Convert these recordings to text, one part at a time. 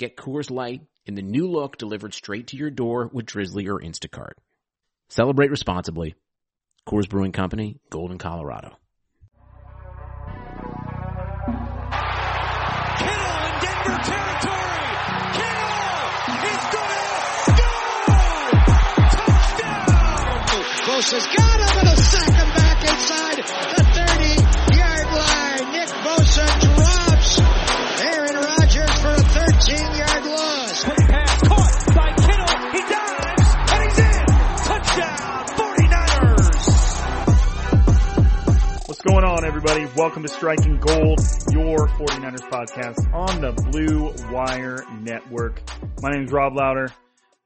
Get Coors Light in the new look delivered straight to your door with Drizzly or Instacart. Celebrate responsibly. Coors Brewing Company, Golden, Colorado. Kittle in Denver territory. Kittle is gonna go! Touchdown! Bosa's got him and a sack him back inside What's going on, everybody? Welcome to Striking Gold, your 49ers podcast on the Blue Wire Network. My name is Rob Lowder.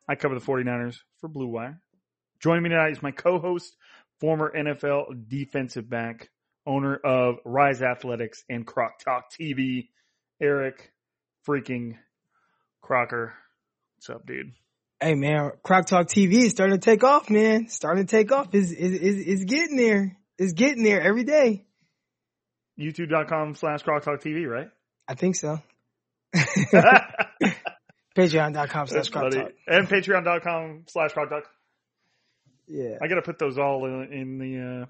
I cover the 49ers for Blue Wire. Joining me tonight is my co-host, former NFL defensive back, owner of Rise Athletics and Croc Talk TV, Eric freaking Crocker. What's up, dude? Hey man, Croc Talk TV is starting to take off, man. Starting to take off. Is is is getting there. It's getting there every day. YouTube.com slash Croc Talk TV, right? I think so. Patreon.com slash Croc. Talk. And patreon.com slash Croc Talk. Yeah. I gotta put those all in, in the uh,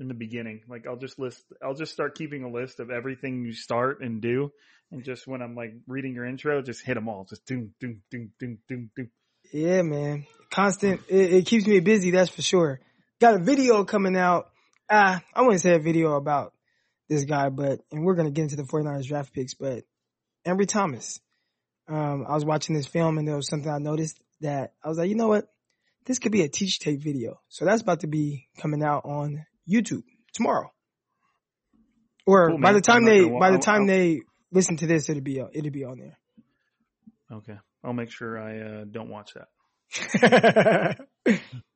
in the beginning. Like I'll just list. I'll just start keeping a list of everything you start and do, and just when I'm like reading your intro, just hit them all. Just doom doom doom doom doom doom. Yeah, man. Constant. It, it keeps me busy. That's for sure. Got a video coming out. Ah, I wouldn't say a video about this guy, but, and we're going to get into the 49ers draft picks, but Ambry Thomas. Um, I was watching this film and there was something I noticed that I was like, you know what? This could be a teach tape video. So that's about to be coming out on YouTube tomorrow. Or Cool, by the time they, gonna by the time I'll- they listen to this, it'll be, it'll be on there. Okay, I'll make sure I uh, don't watch that.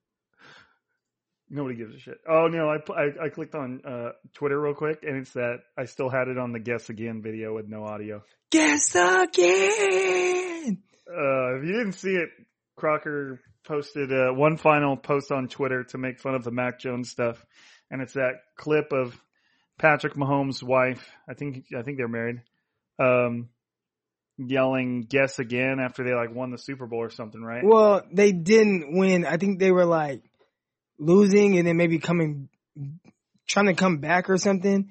Nobody gives a shit. Oh no, I I, I clicked on uh, Twitter real quick, and it's that I still had it on the guess again video with no audio. Guess again. Uh, if you didn't see it, Crocker posted uh, one final post on Twitter to make fun of the Mac Jones stuff, and it's that clip of Patrick Mahomes' wife. I think I think they're married. Um, yelling "Guess again" after they like won the Super Bowl or something, right? Well, they didn't win. I think they were like losing and then maybe coming, trying to come back or something.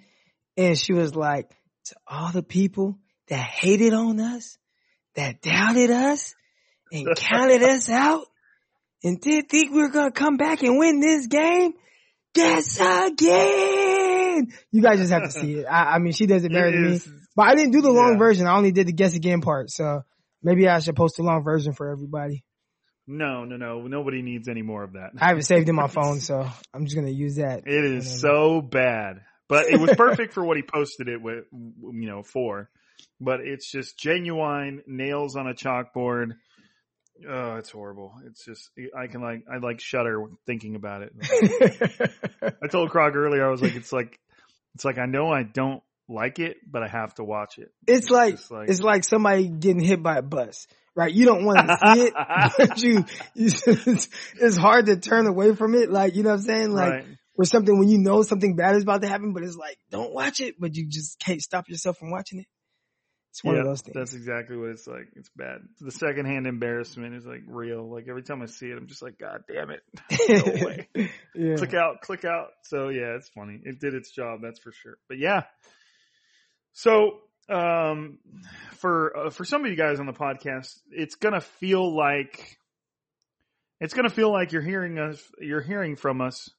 And she was like, to all the people that hated on us, that doubted us and counted us out and did think we were going to come back and win this game. Guess again. You guys just have to see it. I, I mean, she does it better than me, but I didn't do the long Yeah. version. I only did the guess again part. So maybe I should post the long version for everybody. No, no, no. Nobody needs any more of that. I have it saved in my phone, so I'm just gonna use that. It is so bad, but it was perfect for what he posted it with, you know, for. But it's just genuine nails on a chalkboard. Oh, it's horrible. It's just I can like I like shudder thinking about it. I told Croc earlier I was like it's like it's like I know I don't like it, but I have to watch it. it's like, just like- it's like somebody getting hit by a bus, right? You don't want to see it, but you, it's, it's hard to turn away from it. Like, you know what I'm saying? Like, right. or something when you know something bad is about to happen, but it's like, don't watch it, but you just can't stop yourself from watching it. It's one yeah, of those things. That's exactly what it's like. It's bad. The secondhand embarrassment is like real. Like every time I see it, I'm just like, God damn it. Go away. yeah. click out, click out. So yeah, it's funny. It did its job, that's for sure. But yeah. So, um, for, uh, for some of you guys on the podcast, it's gonna feel like, it's gonna feel like you're hearing us, you're hearing from us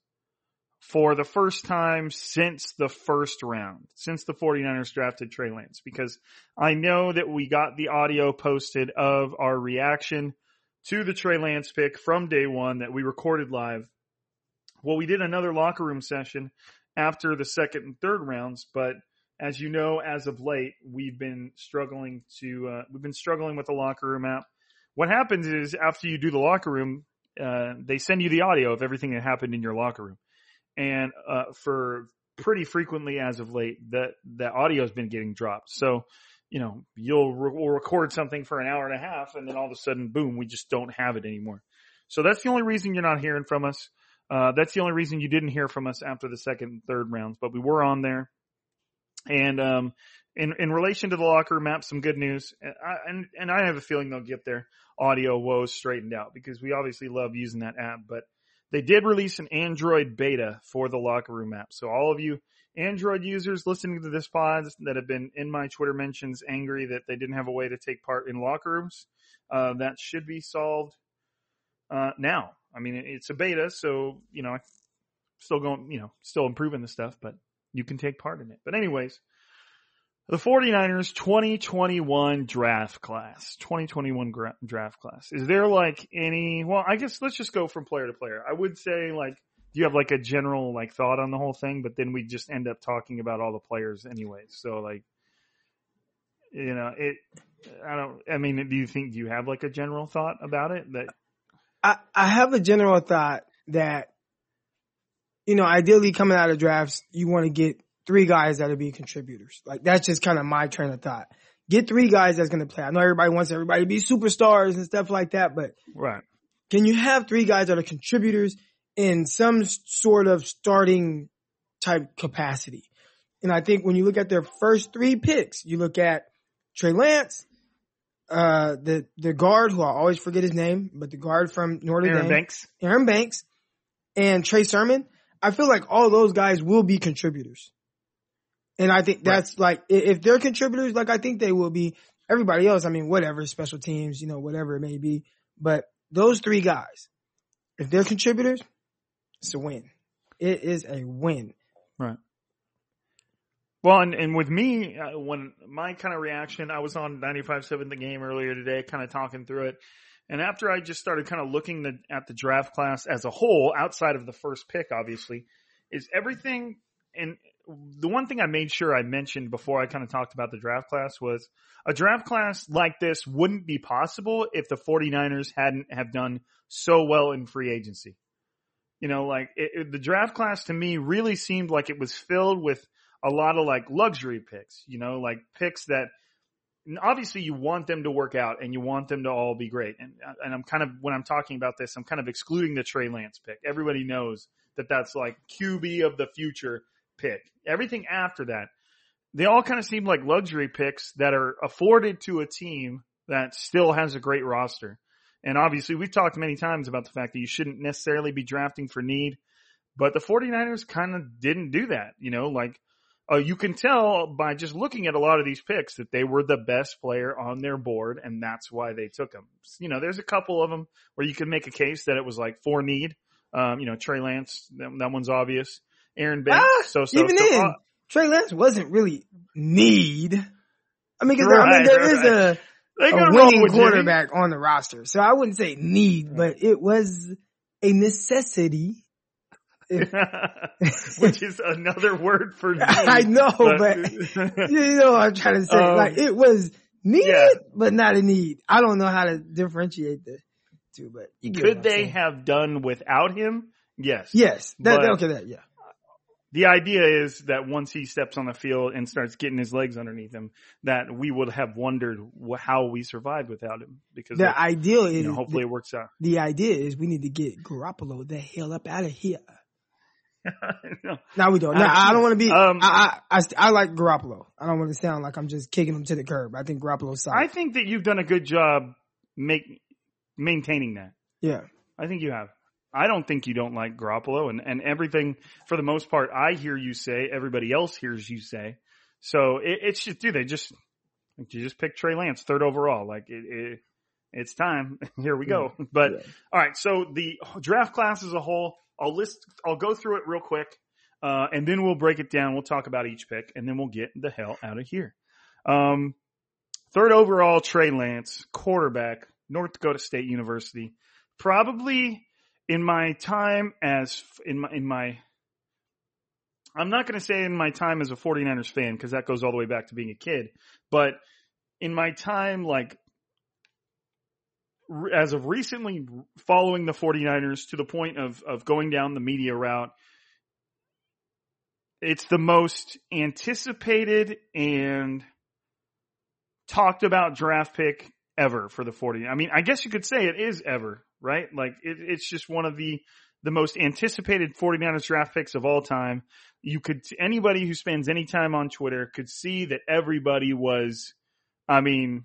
for the first time since the first round, since the 49ers drafted Trey Lance, because I know that we got the audio posted of our reaction to the Trey Lance pick from day one that we recorded live. Well, we did another locker room session after the second and third rounds, but as you know, as of late, we've been struggling to uh, we've been struggling with the locker room app. What happens is after you do the locker room, uh, they send you the audio of everything that happened in your locker room, and uh, for pretty frequently as of late, that that audio has been getting dropped. So you know, you'll re- we'll record something for an hour and a half and then all of a sudden, boom, we just don't have it anymore. So that's the only reason you're not hearing from us. Uh, that's the only reason you didn't hear from us after the second and third rounds, but we were on there. And, um, in, in relation to the locker room map, some good news. And I, and, and I have a feeling they'll get their audio woes straightened out because we obviously love using that app, but they did release an Android beta for the locker room app. So all of you Android users listening to this pod that have been in my Twitter mentions angry that they didn't have a way to take part in locker rooms, uh, that should be solved uh, now. I mean, it's a beta, so you know, still going, you know, still improving the stuff, but you can take part in it. But anyways, the 49ers 2021 draft class, 2021 gra- draft class. Is there like any? Well, I guess let's just go from player to player. I would say like do you have like a general like thought on the whole thing? But then we just end up talking about all the players anyway. So like, you know, it. I don't. I mean, do you think do you have like a general thought about it that? I, I have a general thought that, you know, ideally coming out of drafts, you want to get three guys that'll be contributors. Like that's just kind of my train of thought. Get three guys that's going to play. I know everybody wants everybody to be superstars and stuff like that, but Right. can you have three guys that are contributors in some sort of starting type capacity? And I think when you look at their first three picks, you look at Trey Lance, uh, the, the guard who I always forget his name, but the guard from Notre Aaron Dame, Banks. Aaron Banks, and Trey Sermon. I feel like all those guys will be contributors. And I think that's like, if they're contributors, like I think they will be, everybody else, I mean, whatever, special teams, you know, whatever it may be. But those three guys, if they're contributors, it's a win. It is a win. Right. Well, and, and with me, uh, when my kind of reaction, I was on 95.7 the game earlier today, kind of talking through it. And after I just started kind of looking the, at the draft class as a whole, outside of the first pick, obviously, is everything. And the one thing I made sure I mentioned before I kind of talked about the draft class was a draft class like this wouldn't be possible if the 49ers hadn't have done so well in free agency. You know, like it, it- the draft class to me really seemed like it was filled with a lot of like luxury picks, you know, like picks that obviously you want them to work out and you want them to all be great. And, uh, and I'm kind of, when I'm talking about this, I'm kind of excluding the Trey Lance pick. Everybody knows that that's like QB of the future pick. Everything after that, they all kind of seem like luxury picks that are afforded to a team that still has a great roster. And obviously we've talked many times about the fact that you shouldn't necessarily be drafting for need, but the 49ers kind of didn't do that, you know, like, uh, you can tell by just looking at a lot of these picks that they were the best player on their board, and that's why they took him. You know, there's a couple of them where you can make a case that it was like for need. Um, you know, Trey Lance, that, that one's obvious. Aaron Banks, Ah, so so. even so, then, uh, Trey Lance wasn't really need. I mean, cause I mean, there right, is a, they a winning with Jimmy. quarterback on the roster. So I wouldn't say need, but it was a necessity. which is another word for need. I know, but you know what I'm trying to say. Um, like it was needed, yeah. but not a need. I don't know how to differentiate the. to, but you Could they have done without him? Yes. Yes, that, But- okay, that yeah. The idea is that once he steps on the field and starts getting his legs underneath him, that we would have wondered how we survived without him. Because The of- ideal is know, hopefully it works out. the idea is we need to get Garoppolo the hell up out of here. No. No, we don't. No, Ah, I don't want to be. um, I, I, I, I like Garoppolo. I don't want to sound like I'm just kicking him to the curb. I think Garoppolo's solid. I think that you've done a good job make maintaining that. yeah. I think you have. I don't think you don't like Garoppolo and, and everything for the most part I hear you say, everybody else hears you say. So it, it's just, dude, they just, you just pick Trey Lance third overall. Like it, it it's time. Here we go. But Yeah. all right. So the draft class as a whole, I'll list, I'll go through it real quick. Uh, and then we'll break it down. We'll talk about each pick and then we'll get the hell out of here. Um, third overall, Trey Lance, quarterback, North Dakota State University. Probably in my time as in my in my I'm not going to say in my time as a 49ers fan because that goes all the way back to being a kid, but in my time like as of recently following the 49ers to the point of of going down the media route it's the most anticipated and talked about draft pick ever for the 40. I mean, I guess you could say it is ever, right? Like it, it's just one of the, the most anticipated 49ers draft picks of all time. You could, anybody who spends any time on Twitter could see that everybody was, I mean,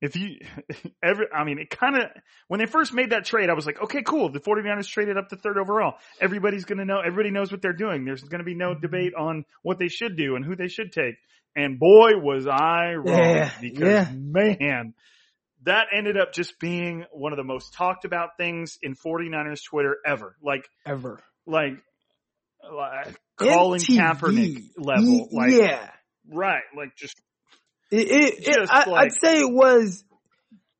if you, every, I mean, it kind of, when they first made that trade, I was like, okay, cool. The 49ers traded up to third overall. Everybody's going to know, everybody knows what they're doing. There's going to be no debate on what they should do and who they should take. And boy, was I wrong Yeah, because yeah. man, that ended up just being one of the most talked about things in 49ers Twitter ever. Like, Ever. like, like calling MTV. Kaepernick level. Like, yeah. right. Like just, It, it, it I, like- I'd say it was,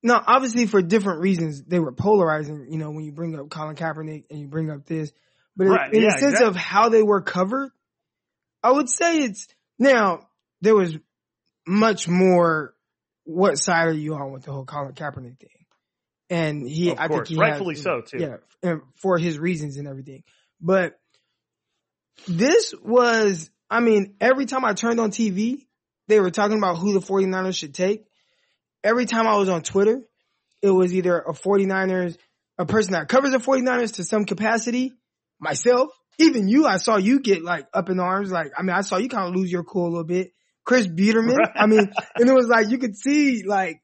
no, obviously for different reasons, they were polarizing, you know, when you bring up Colin Kaepernick and you bring up this, but Right, in yeah, the sense exactly. of how they were covered, I would say it's, now, there was much more, what side are you on with the whole Colin Kaepernick thing? And he, Of I course. think he had- Rightfully so, too. Yeah, and for his reasons and everything. But this was, I mean, every time I turned on TV, they were talking about who the 49ers should take. Every time I was on Twitter, it was either a 49ers, a person that covers the 49ers to some capacity, myself, even you, I saw you get like up in arms. Like, I mean, I saw you kind of lose your cool a little bit. Chris Biderman. I mean, and it was like, you could see like,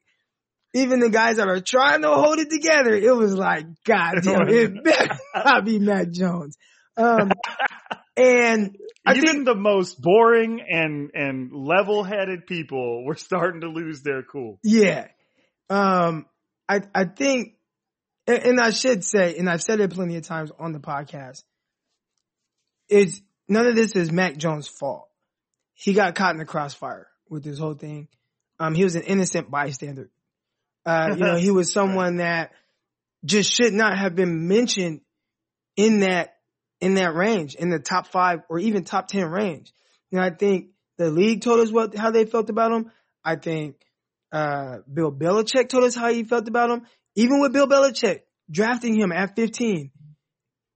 even the guys that are trying to hold it together, it was like, God damn, it better not be Mac Jones. Um, and I even think, the most boring and, and level headed people were starting to lose their cool. yeah, um, I, I think, and, and I should say, and I've said it plenty of times on the podcast, it's none of this is Mac Jones' fault. He got caught in the crossfire with this whole thing. Um, he was an innocent bystander. Uh, you know, he was someone that just should not have been mentioned in that, in that range, in the top five or even top 10 range. And I think the league told us what, how they felt about him. I think, uh, Bill Belichick told us how he felt about him. Even with Bill Belichick drafting him at 15,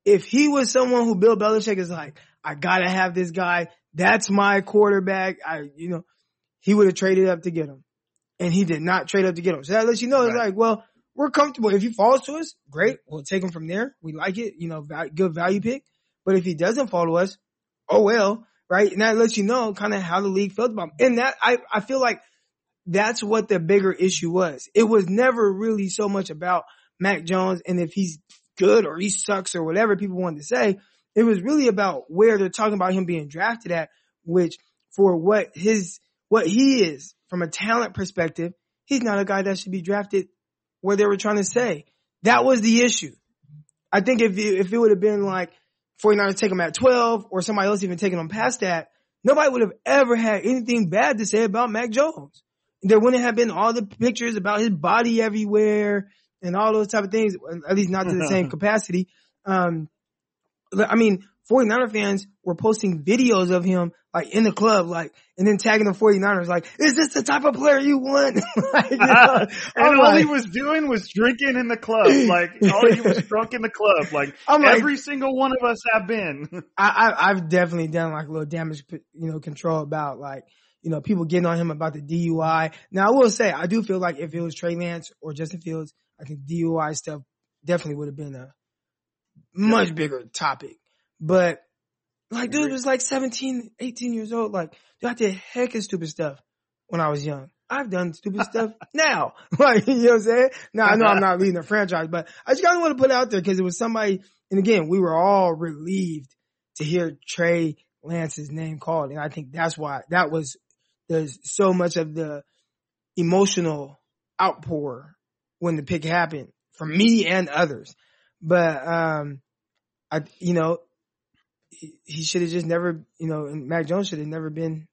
if he was someone who Bill Belichick is like, I gotta have this guy. That's my quarterback. I, you know, he would have traded up to get him and he did not trade up to get him. So that lets you know it's Right. like, well, we're comfortable. If he falls to us, great. We'll take him from there. We like it, you know, good value pick. But if he doesn't follow us, oh well, right? And that lets you know kind of how the league felt about him. And that, I, I feel like that's what the bigger issue was. It was never really so much about Mac Jones and if he's good or he sucks or whatever people wanted to say. It was really about where they're talking about him being drafted at, which for what his, what he is from a talent perspective, he's not a guy that should be drafted where they were trying to say. That was the issue. I think if if it would have been like 49ers take him at 12 or somebody else even taking him past that, nobody would have ever had anything bad to say about Mac Jones. There wouldn't have been all the pictures about his body everywhere and all those type of things, at least not to the same capacity. Um, I mean, 49er fans were posting videos of him like in the club, like, and then tagging the 49ers, like, is this the type of player you want? like, you know, and I'm all like- he was doing was drinking in the club. Like all he was drunk in the club. Like I'm like- every single one of us have been. I, I I've definitely done like a little damage, you know, control about like, you know, people getting on him about the DUI. Now I will say, I do feel like if it was Trey Lance or Justin Fields, I think DUI stuff definitely would have been a much bigger topic. But like, dude was like 17, 18 years old. Like, dude, I did heck of stupid stuff when I was young. I've done stupid stuff now. Like, you know what I'm saying? Now I know I'm not leading the franchise, but I just kind of want to put it out there because it was somebody, and again, we were all relieved to hear Trey Lance's name called. And I think that's why that was, there's so much of the emotional outpour when the pick happened for me and others. But, um, I, you know, he, he should have just never, you know, and Mac Jones should have never been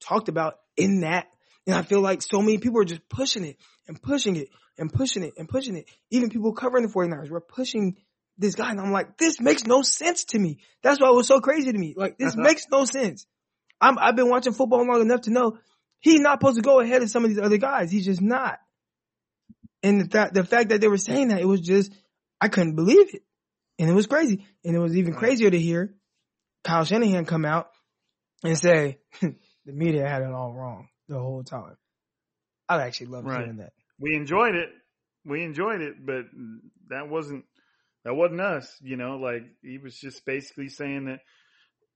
talked about in that. And I feel like so many people are just pushing it and pushing it and pushing it and pushing it. Even people covering the 49ers were pushing this guy. And I'm like, this makes no sense to me. That's why it was so crazy to me. Like, this uh-huh. makes no sense. I'm, I've been watching football long enough to know he's not supposed to go ahead of some of these other guys. He's just not. And the, fact the fact that they were saying that, it was just, I couldn't believe it. And it was crazy. And it was even uh-huh. crazier to hear Kyle Shanahan come out and say, the media had it all wrong the whole time. I actually love Right. hearing that. we enjoyed it. We enjoyed it, but that wasn't that wasn't us. You know, like he was just basically saying that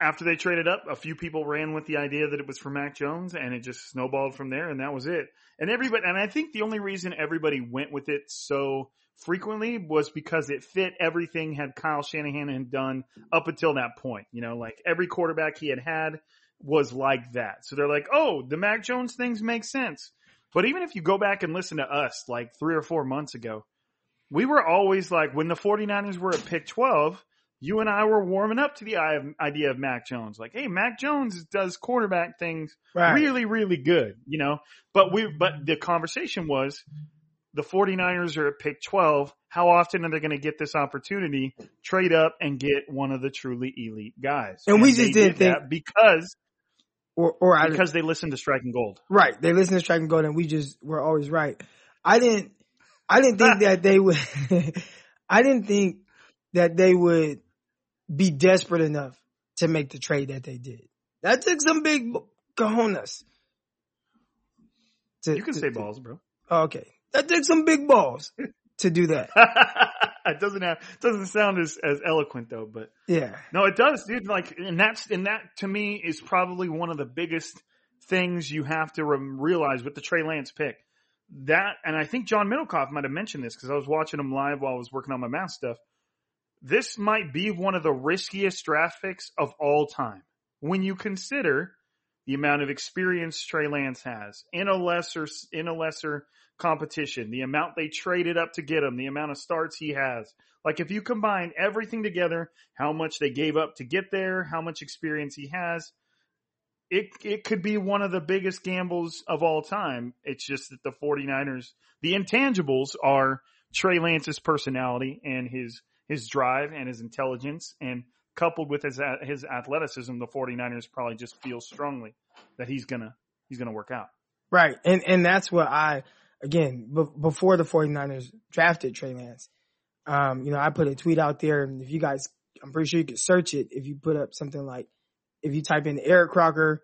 after they traded up, a few people ran with the idea that it was for Mac Jones, and it just snowballed from there, and that was it. And everybody, and I think the only reason everybody went with it so frequently was because it fit everything had Kyle Shanahan had done up until that point. You know, like every quarterback he had had was like that. So they're like, oh, the Mac Jones things make sense. But even if you go back and listen to us like three or four months ago, we were always like, when the 49ers were at pick 12, you and I were warming up to the idea of Mac Jones. Like, hey, Mac Jones does quarterback things Right. really, really good, you know? But we, but the conversation was the 49ers are at pick 12. How often are they going to get this opportunity, trade up and get one of the truly elite guys? And we just didn't did that because, Or, or I, because they listened to Striking Gold. Right. They listened to Striking Gold and we just were always right. I didn't I didn't think that they would I didn't think that they would be desperate enough to make the trade that they did. That took some big cojones. To, You can to- say balls, bro. oh, okay. That takes some big balls to do that. it doesn't have it doesn't sound as as eloquent though, but Yeah. no, it does, dude. Like, and that's and that to me is probably one of the biggest things you have to rem- realize with the Trey Lance pick. That, and I think John Middlekauff might have mentioned this because I was watching him live while I was working on my math stuff. This might be one of the riskiest draft picks of all time when you consider the amount of experience Trey Lance has in a lesser in a lesser competition, the amount they traded up to get him, the amount of starts he has. Like if you combine everything together, how much they gave up to get there, how much experience he has, it it could be one of the biggest gambles of all time. It's just that the 49ers, the intangibles are Trey Lance's personality and his his drive and his intelligence and coupled with his his athleticism, the 49ers probably just feel strongly that he's to he's to work out. Right. And and that's what I again, b- before the 49ers drafted Trey Lance, um, you know, I put a tweet out there and if you guys I'm pretty sure you could search it if you put up something like if you type in Eric Crocker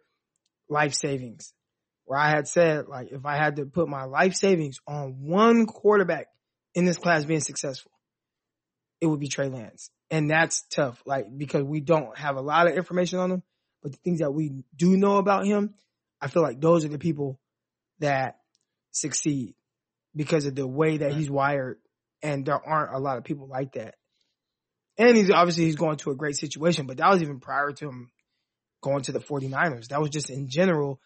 life savings, where I had said like if I had to put my life savings on one quarterback in this class being successful, it would be Trey Lance. And that's tough, like because we don't have a lot of information on him, but the things that we do know about him, I feel like those are the people that succeed because of the way that he's wired and there aren't a lot of people like that. And he's obviously he's going to a great situation, but that was even prior to him going to the 49ers. That was just in general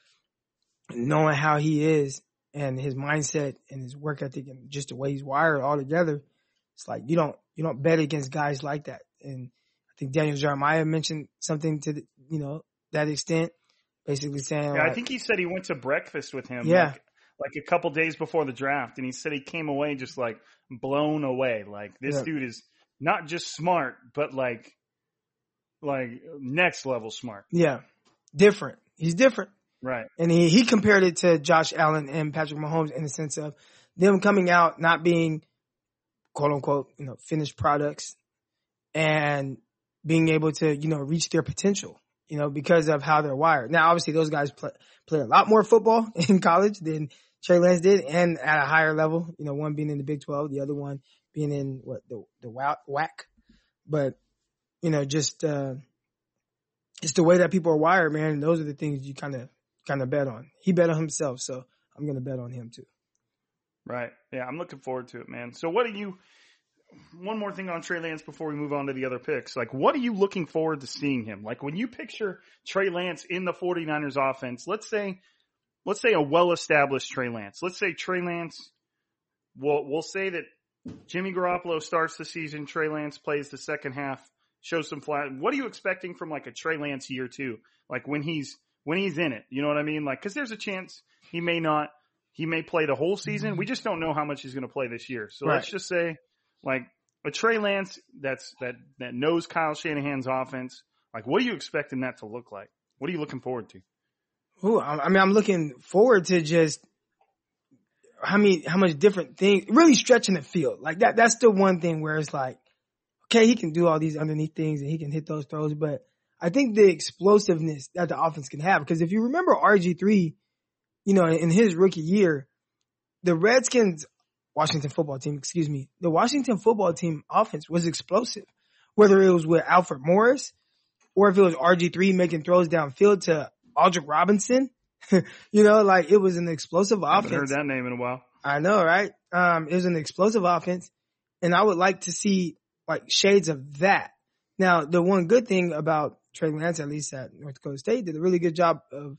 knowing how he is and his mindset and his work ethic and just the way he's wired all together. It's like you don't you don't bet against guys like that. And I think Daniel Jeremiah mentioned something to the, you know that extent, basically saying Yeah, like, I think he said he went to breakfast with him. Yeah. Like, like a couple days before the draft, and he said he came away just like blown away. Like this Yeah. dude is not just smart, but like, like next level smart. Yeah, different. He's different. Right. And he, he compared it to Josh Allen and Patrick Mahomes in the sense of them coming out not being quote unquote, you know, finished products and being able to, you know, reach their potential, you know, because of how they're wired. Now, obviously those guys play, play a lot more football in college than Trey Lance did and at a higher level, you know, one being in the Big 12, the other one being in what the, the WAC. But, you know, just, uh, it's the way that people are wired, man. And those are the things you kind of, kind of bet on. He bet on himself. So I'm going to bet on him too. Right. Yeah, I'm looking forward to it, man. So what do you one more thing on Trey Lance before we move on to the other picks. Like what are you looking forward to seeing him? Like when you picture Trey Lance in the 49ers offense, let's say let's say a well-established Trey Lance. Let's say Trey Lance we'll we'll say that Jimmy Garoppolo starts the season, Trey Lance plays the second half, shows some flat. What are you expecting from like a Trey Lance year 2? Like when he's when he's in it, you know what I mean? Like cuz there's a chance he may not he may play the whole season. We mm-hmm. just don't know how much he's going to play this year. So Right. let's just say, like a Trey Lance that's that that knows Kyle Shanahan's offense. Like, what are you expecting that to look like? What are you looking forward to? Ooh, I I mean, I'm looking forward to just how many, how much different things, really stretching the field. Like that, that's the one thing where it's like, okay, he can do all these underneath things and he can hit those throws, but I think the explosiveness that the offense can have, because if you remember RG3, you know, in his rookie year, the Redskins, Washington football team, excuse me, the Washington football team offense was explosive. Whether it was with Alfred Morris or if it was RG3 making throws downfield to Aldrick Robinson, you know, like it was an explosive I haven't heard offense. that name in a while. I know, right? Um, it was an explosive offense and I would like to see like shades of that. Now, the one good thing about Trey Lance, at least at North Dakota State, did a really good job of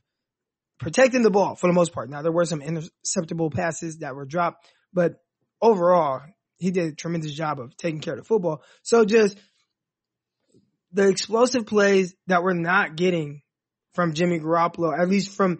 protecting the ball for the most part. Now, there were some interceptable passes that were dropped, but overall, he did a tremendous job of taking care of the football. So just the explosive plays that we're not getting from Jimmy Garoppolo, at least from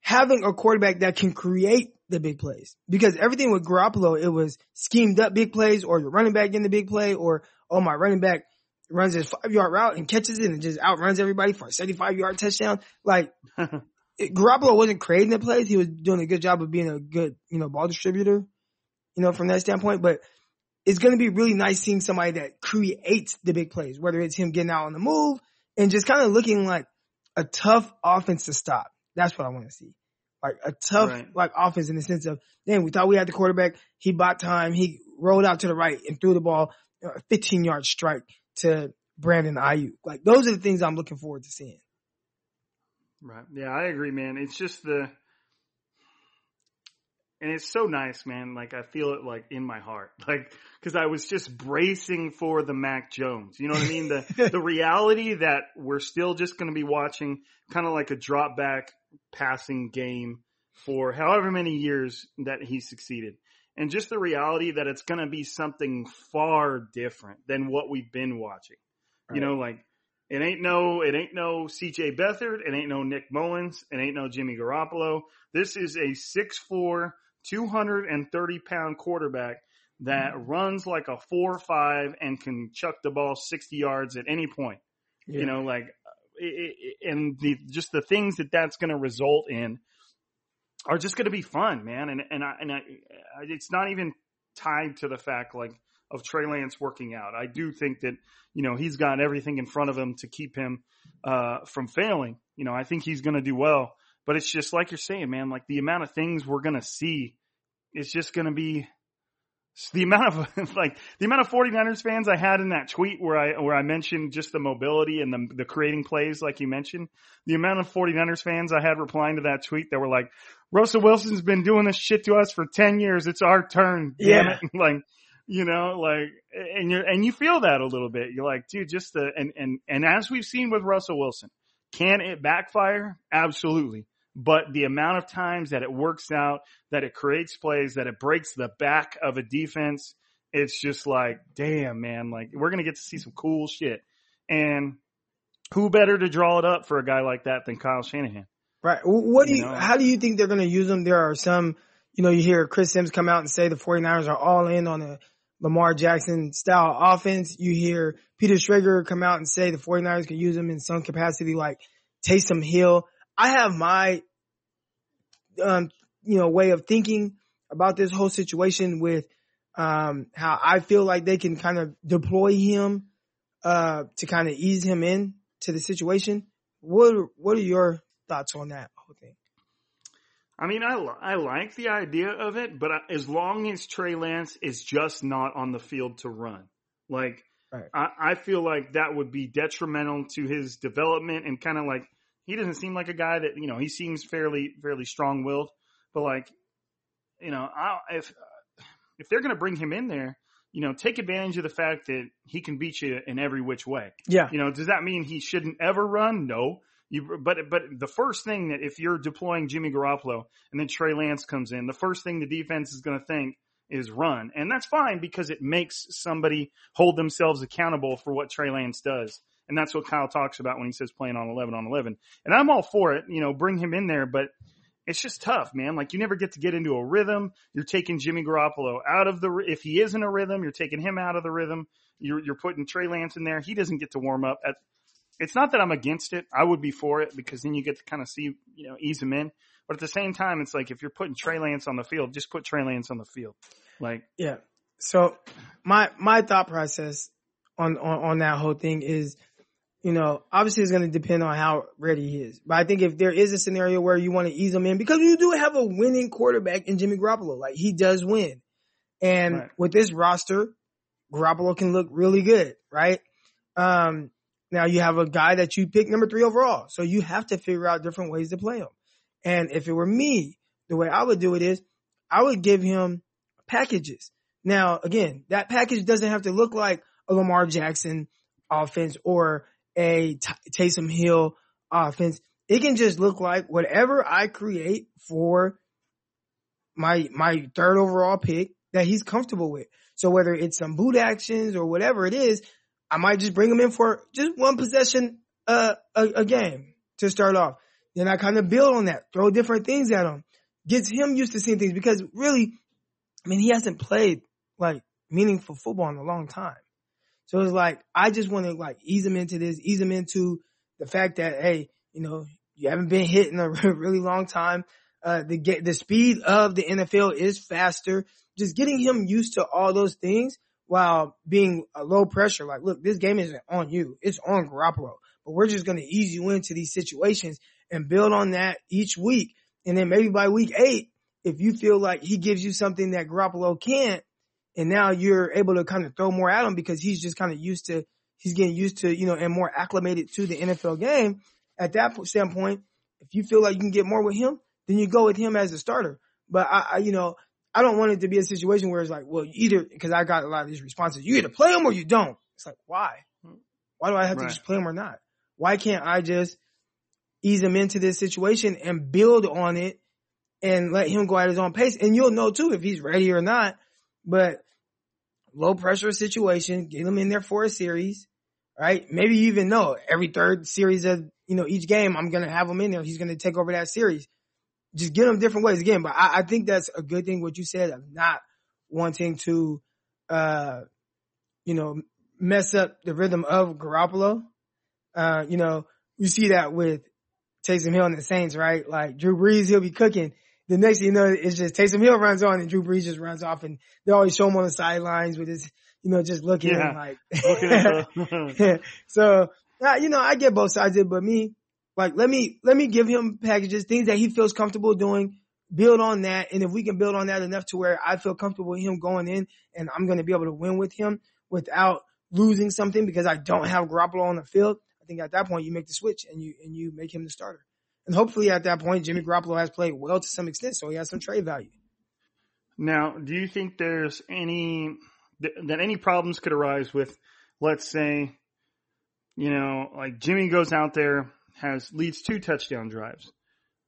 having a quarterback that can create the big plays. Because everything with Garoppolo, it was schemed up big plays or your running back in the big play or, oh, my running back runs his five yard route and catches it and just outruns everybody for a 75 yard touchdown. Like, Garoppolo wasn't creating the plays. He was doing a good job of being a good, you know, ball distributor, you know, from that standpoint. But it's going to be really nice seeing somebody that creates the big plays, whether it's him getting out on the move and just kind of looking like a tough offense to stop. That's what I want to see. Like a tough, Right. like offense in the sense of, damn, we thought we had the quarterback. He bought time. He rolled out to the right and threw the ball, a 15 yard strike to Brandon Aiyuk. Like those are the things I'm looking forward to seeing. Right. Yeah, I agree, man. It's just the, and it's so nice, man. Like I feel it like in my heart, like because I was just bracing for the Mac Jones. You know what I mean? The the reality that we're still just going to be watching kind of like a drop back passing game for however many years that he succeeded. And just the reality that it's going to be something far different than what we've been watching. You know, like it ain't no, it ain't no CJ Beathard. It ain't no Nick Mullens. It ain't no Jimmy Garoppolo. This is a 6'4", 230 pound quarterback that mm-hmm. runs like a four five and can chuck the ball 60 yards at any point. You know, like, it, it, and the, just the things that that's going to result in are just going to be fun, man. And, and I, and I, it's not even tied to the fact like of Trey Lance working out. I do think that, you know, he's got everything in front of him to keep him, uh, from failing. You know, I think he's going to do well, but it's just like you're saying, man, like the amount of things we're going to see is just going to be the amount of like the amount of 49ers fans I had in that tweet where I where I mentioned just the mobility and the the creating plays like you mentioned. The amount of 49ers fans I had replying to that tweet that were like, Russell Wilson's been doing this shit to us for 10 years. It's our turn. Damn Yeah. it. Like, you know, like, and you and you feel that a little bit. You're like, dude, just the, and, and, and as we've seen with Russell Wilson, can it backfire? Absolutely. But the amount of times that it works out, that it creates plays, that it breaks the back of a defense, it's just like, damn, man, like we're going to get to see some cool shit. And who better to draw it up for a guy like that than Kyle Shanahan? Right. What do You you, know? how do you think they're going to use them? There are some, you know, you hear Chris Sims come out and say the 49ers are all in on a Lamar Jackson style offense. You hear Peter Schrager come out and say the 49ers can use him in some capacity. Like Taysom Hill. I have my, um, you know, way of thinking about this whole situation with, um, how I feel like they can kind of deploy him, uh, to kind of ease him in to the situation. What, what are your thoughts on that? I mean, I, I like the idea of it, but I- as long as Trey Lance is just not on the field to run, like, Right. I, I feel like that would be detrimental to his development and kind of like, he doesn't seem like a guy that, you know, he seems fairly, fairly strong willed, but like, you know, I, if, if they're going to bring him in there, you know, take advantage of the fact that he can beat you in every which way. Yeah. You know, does that mean he shouldn't ever run? No. You, but but the first thing that if you're deploying Jimmy Garoppolo and then Trey Lance comes in, the first thing the defense is going to think is run, and that's fine because it makes somebody hold themselves accountable for what Trey Lance does, and that's what Kyle talks about when he says playing on eleven on eleven. And I'm all for it. You know, bring him in there, but it's just tough, man. Like you never get to get into a rhythm. You're taking Jimmy Garoppolo out of the if he is in a rhythm, you're taking him out of the rhythm. You're you're putting Trey Lance in there. He doesn't get to warm up. At, it's not that I'm against it. I would be for it because then you get to kind of see you know ease them in. But at the same time, it's like if you're putting Trey Lance on the field, just put Trey Lance on the field. Like Yeah. So my my thought process on on, on that whole thing is, you know, obviously it's going to depend on how ready he is. But I think if there is a scenario where you want to ease him in, because you do have a winning quarterback in Jimmy Garoppolo, like he does win, and Right. with this roster, Garoppolo can look really good, right? Um, now you have a guy that you pick number three overall, so you have to figure out different ways to play him. And if it were me, the way I would do it is, I would give him packages. Now, again, that package doesn't have to look like a Lamar Jackson offense or a Taysom Hill offense. It can just look like whatever I create for my, my third overall pick that he's comfortable with. So whether it's some boot actions or whatever it is, I might just bring him in for just one possession, uh, a, a game to start off. Then I kind of build on that, throw different things at him, gets him used to seeing things because really, I mean, he hasn't played like meaningful football in a long time. So it's like, I just want to like ease him into this, ease him into the fact that, hey, you know, you haven't been hit in a really long time. Uh, the get, the speed of the NFL is faster. Just getting him used to all those things while being a low pressure. Like, look, this game isn't on you. It's on Garoppolo, but we're just going to ease you into these situations and build on that each week. And then maybe by week eight, if you feel like he gives you something that Garoppolo can't, and now you're able to kind of throw more at him because he's just kind of used to, he's getting used to, you know, and more acclimated to the NFL game. At that po- standpoint, if you feel like you can get more with him, then you go with him as a starter. But I, I you know, I don't want it to be a situation where it's like, well, either, cause I got a lot of these responses, you either play him or you don't. It's like, why? Why do I have to just play him or not? Why can't I just ease him into this situation and build on it and let him go at his own pace? And you'll know too if he's ready or not. But low pressure situation, get him in there for a series, right? Maybe you even know every third series of, you know, each game, I'm going to have him in there. He's going to take over that series. Just get them different ways again. But I, I think that's a good thing, what you said of not wanting to, uh, you know, mess up the rhythm of Garoppolo. Uh, you know, you see that with Taysom Hill and the Saints, right? Like Drew Brees, he'll be cooking. The next thing you know, it's just Taysom Hill runs on and Drew Brees just runs off and they always show him on the sidelines with his, you know, just looking Yeah. like, so, uh, you know, I get both sides of it, but me, like, let me, let me give him packages, things that he feels comfortable doing, build on that. And if we can build on that enough to where I feel comfortable with him going in and I'm going to be able to win with him without losing something because I don't have Garoppolo on the field, I think at that point you make the switch and you, and you make him the starter. And hopefully at that point, Jimmy Garoppolo has played well to some extent, so he has some trade value. Now, do you think there's any th- that any problems could arise with, let's say, you know, like Jimmy goes out there has leads two touchdown drives,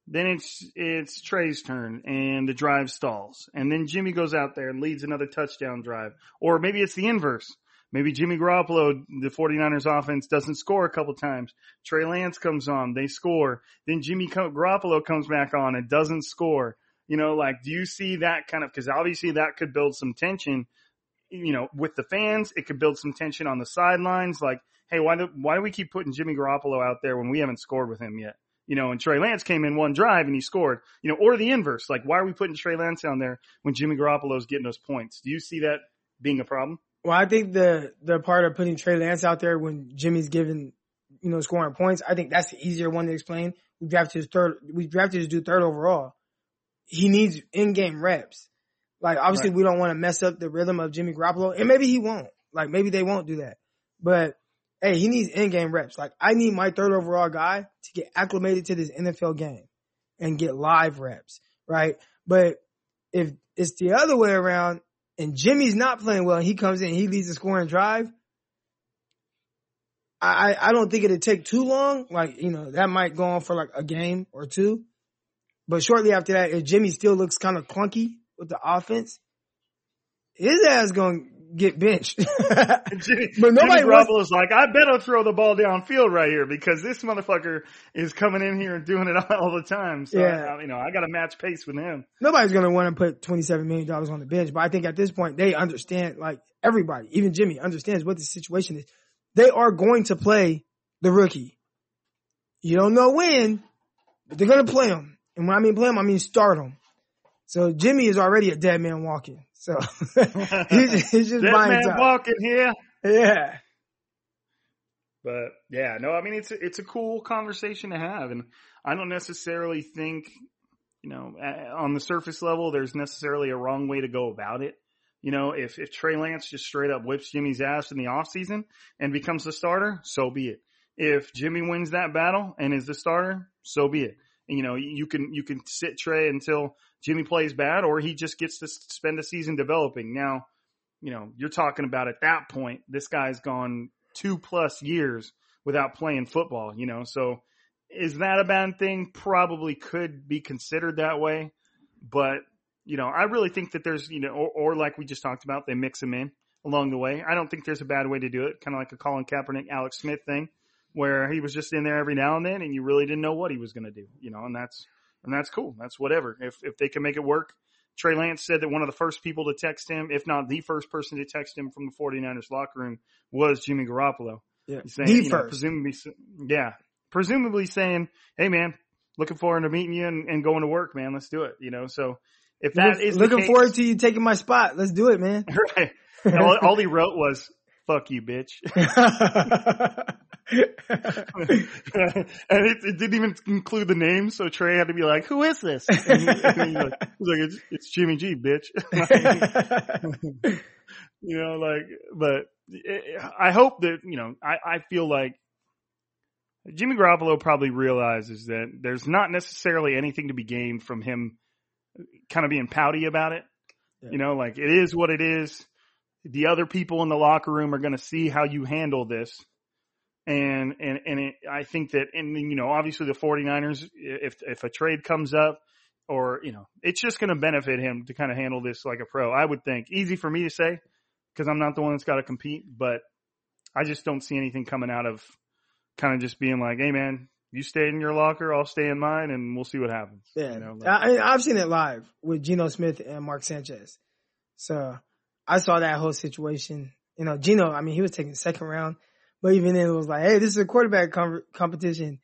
then it's it's Trey's turn and the drive stalls, and then Jimmy goes out there and leads another touchdown drive, or maybe it's the inverse. Maybe Jimmy Garoppolo, the 49ers offense doesn't score a couple times. Trey Lance comes on, they score. Then Jimmy Garoppolo comes back on and doesn't score. You know, like, do you see that kind of, cause obviously that could build some tension you know, with the fans, it could build some tension on the sidelines. Like, hey, why do why do we keep putting Jimmy Garoppolo out there when we haven't scored with him yet? You know, and Trey Lance came in one drive and he scored. You know, or the inverse. Like, why are we putting Trey Lance down there when Jimmy Garoppolo's getting those points? Do you see that being a problem? Well, I think the the part of putting Trey Lance out there when Jimmy's given, you know, scoring points, I think that's the easier one to explain. We drafted his third. We drafted his dude third overall. He needs in game reps. Like obviously, Right. we don't want to mess up the rhythm of Jimmy Garoppolo, and maybe he won't. Like maybe they won't do that. But hey, he needs in game reps. Like I need my third overall guy to get acclimated to this NFL game and get live reps, right? But if it's the other way around and Jimmy's not playing well he comes in, he leads the scoring drive. I, I don't think it'd take too long. Like, you know, that might go on for like a game or two. But shortly after that, if Jimmy still looks kind of clunky with the offense, his ass gonna get benched. Jimmy, But nobody Garoppolo's like, I better throw the ball downfield right here because this motherfucker is coming in here and doing it all the time. So, Yeah. I, you know, I got to match pace with him. Nobody's gonna want to put $27 million on the bench. But I think at this point, they understand, like everybody, even Jimmy understands what the situation is. They are going to play the rookie. You don't know when, but they're gonna play him. And when I mean play him, I mean start him. So Jimmy is already a dead man walking. So he's, he's just man time. walking here. Yeah. But yeah, no, I mean it's a, it's a cool conversation to have, and I don't necessarily think, you know, on the surface level, there's necessarily a wrong way to go about it. You know, if if Trey Lance just straight up whips Jimmy's ass in the offseason and becomes the starter, so be it. If Jimmy wins that battle and is the starter, so be it. And, you know, you can you can sit Trey until Jimmy plays bad, or he just gets to spend a season developing. Now, you know, you're talking about at that point, this guy's gone two plus years without playing football, you know, so is that a bad thing? Probably could be considered that way, but you know, I really think that there's, you know, or, or like we just talked about, they mix them in along the way. I don't think there's a bad way to do it. Kind of like a Colin Kaepernick, Alex Smith thing where he was just in there every now and then and you really didn't know what he was going to do, you know, and that's, and that's cool. That's whatever. If, if they can make it work. Trey Lance said that one of the first people to text him, if not the first person to text him from the 49ers locker room was Jimmy Garoppolo. Yeah. Saying, the you know, presumably, yeah, presumably saying, "Hey, man, looking forward to meeting you and, and going to work, man. Let's do it." You know, so if that Look- is looking case- forward to you taking my spot. Let's do it, man. right? all, all he wrote was "fuck you, bitch," and it, it didn't even include the name. So Trey had to be like, "Who is this?" And he, and like, like, it's, "It's Jimmy G, bitch." you know, like, but eh, I hope that, you know, I, I feel like Jimmy Garoppolo probably realizes that there's not necessarily anything to be gained from him kind of being pouty about it. Yeah. You know, like it is what it is. The other people in the locker room are going to see how you handle this. And, and, and it, I think that, and you know, obviously the 49ers, if, if a trade comes up or, you know, it's just going to benefit him to kind of handle this like a pro. I would think easy for me to say because I'm not the one that's got to compete, but I just don't see anything coming out of kind of just being like, Hey man, you stay in your locker, I'll stay in mine and we'll see what happens. Yeah, You know, like- I, I've seen it live with Geno Smith and Mark Sanchez. So I saw that whole situation. You know, Geno, I mean, he was taking second round, but even then it was like, hey, this is a quarterback com- competition.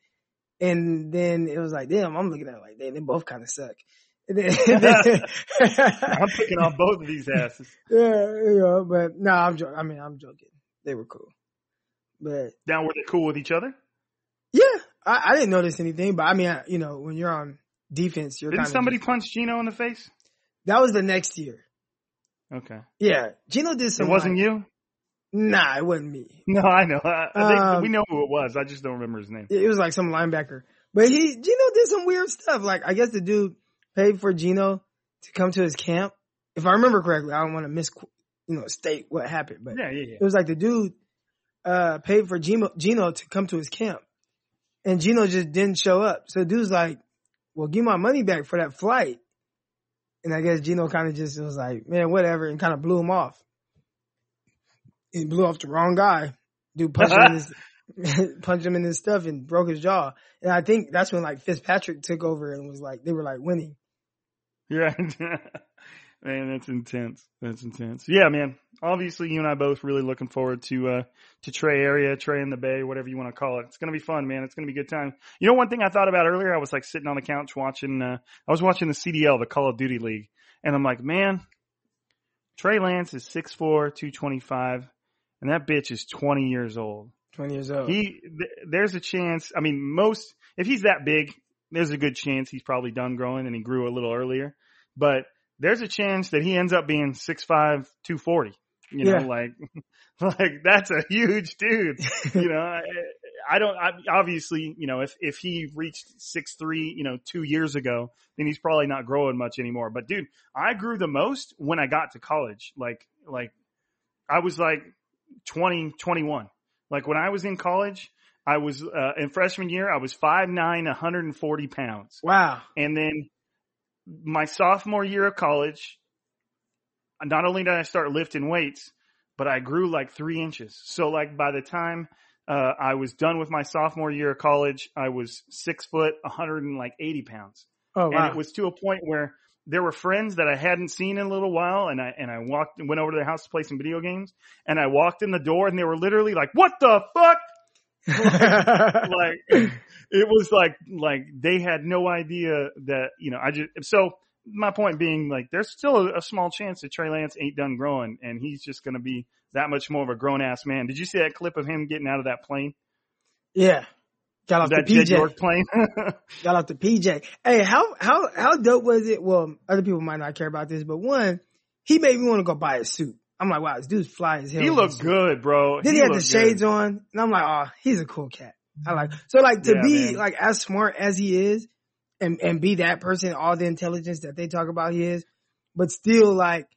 And then it was like, damn, I'm looking at it like, they, they both kind of suck. Then, I'm picking off both of these asses. yeah, you know, but no, I'm joking. I mean, I'm joking. They were cool, but Now were they cool with each other? yeah, I, I didn't notice anything. But I mean, I, you know, when you're on defense, you're Didn't somebody of punch Geno in the face? that was the next year. Okay. Yeah, Geno did some. It wasn't like- you? Nah, it wasn't me. No, I know. I, I think Um, we know who it was. I just don't remember his name. It was like some linebacker. But he, Geno did some weird stuff. Like, I guess the dude paid for Geno to come to his camp. If I remember correctly, I don't want to miss you know, state what happened, but Yeah, yeah, yeah. it was like the dude, uh, paid for Geno, Geno to come to his camp. And Geno just didn't show up. So the dude's like, well, give my money back for that flight. And I guess Geno kind of just was like, man, whatever, and kind of blew him off. He blew off the wrong guy. Dude punched him in his, punched him in his stuff and broke his jaw. And I think that's when like Fitzpatrick took over and was like, they were like winning. Yeah. Man, that's intense. That's intense. Yeah, man. Obviously, you and I both really looking forward to uh to Trey area, Trey in the Bay, whatever you want to call it. It's gonna be fun, man. It's gonna be a good time. You know, one thing I thought about earlier, I was like sitting on the couch watching. uh I was watching the CDL, the Call of Duty League, and I'm like, man, Trey Lance is 6'4", 225, and that bitch is 20 years old. 20 years old. He, th- there's a chance. I mean, most if he's that big, there's a good chance he's probably done growing and he grew a little earlier. But there's a chance that he ends up being 6'5", 240. You know, Yeah. like, like that's a huge dude. you know, I, I don't. I, obviously, you know, if if he reached six three, you know, two years ago, then he's probably not growing much anymore. But dude, I grew the most when I got to college. Like, like I was like 20, 21. Like when I was in college, I was uh, in freshman year, I was 5'9", 140 pounds. wow. And then my sophomore year of college, not only did I start lifting weights, but I grew like three inches. So like by the time uh, I was done with my sophomore year of college, I was six foot, 180 pounds. Oh, And it was to a point where there were friends that I hadn't seen in a little while, and I and I walked went over to their house to play some video games, and I walked in the door, and they were literally like, "What the fuck?" like it was like like they had no idea that you know I just so my point being like there's still a, a small chance that Trey Lance ain't done growing and he's just going to be that much more of a grown ass man. Did you see that clip of him getting out of that plane? yeah. Got off Was the PJ. York plane? Got off the PJ. Hey, how how how dope was it? Well, other people might not care about this, but one, he made me want to go buy a suit. I'm like, wow, this dude's fly as hell. he looked good, bro. Then he, had the shades good. on, and I'm like, oh, he's a cool cat. I like so like to Yeah, be man. like as smart as he is, and and be that person, all the intelligence that they talk about he is, but still like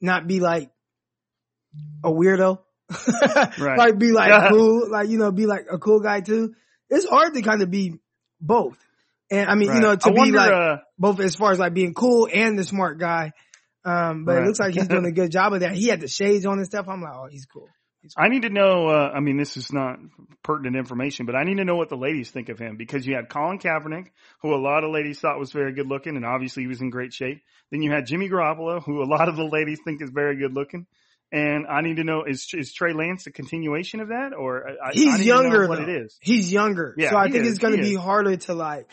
not be like a weirdo, Right. like be like cool, like you know, be like a cool guy too. It's hard to kind of be both, and I mean, you know, to I be wonder, like uh, both as far as like being cool and the smart guy. Um, but Right. it looks like he's doing a good job of that. He had the shades on and stuff. I'm like, oh, he's cool. I need to know. Uh, I mean, this is not pertinent information, but I need to know what the ladies think of him because you had Colin Kaepernick, who a lot of ladies thought was very good looking, and obviously he was in great shape. Then you had Jimmy Garoppolo, who a lot of the ladies think is very good looking. And I need to know is is Trey Lance a continuation of that, or I, I He's know younger what though. it is? He's younger. Yeah, so I think is, it's going to be is. harder to like,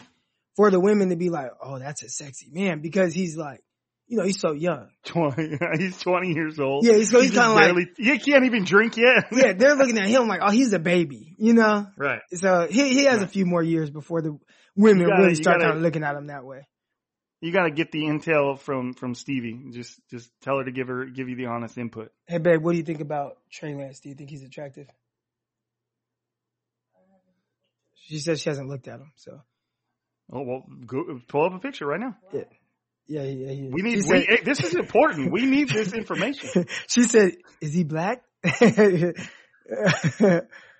for the women to be like, oh, that's a sexy man because he's like, you know, he's so young. Twenty, he's twenty years old. Yeah, so he's just kinda like- barely- he can't even drink yet. Yeah, they're looking at him like, oh, he's a baby, you know? right. So he, he has a few more years before the women gotta- really start kind of looking at him that way. You got to get the intel from from Stevie. Just just tell her to give her give you the honest input. Hey, babe, what do you think about Trey Lance? Do you think he's attractive? She says she hasn't looked at him, so Oh well, go, pull up a picture right now. yeah, yeah, yeah. is. We need. Said- hey, this is important. We need this information. she said, "Is he black?"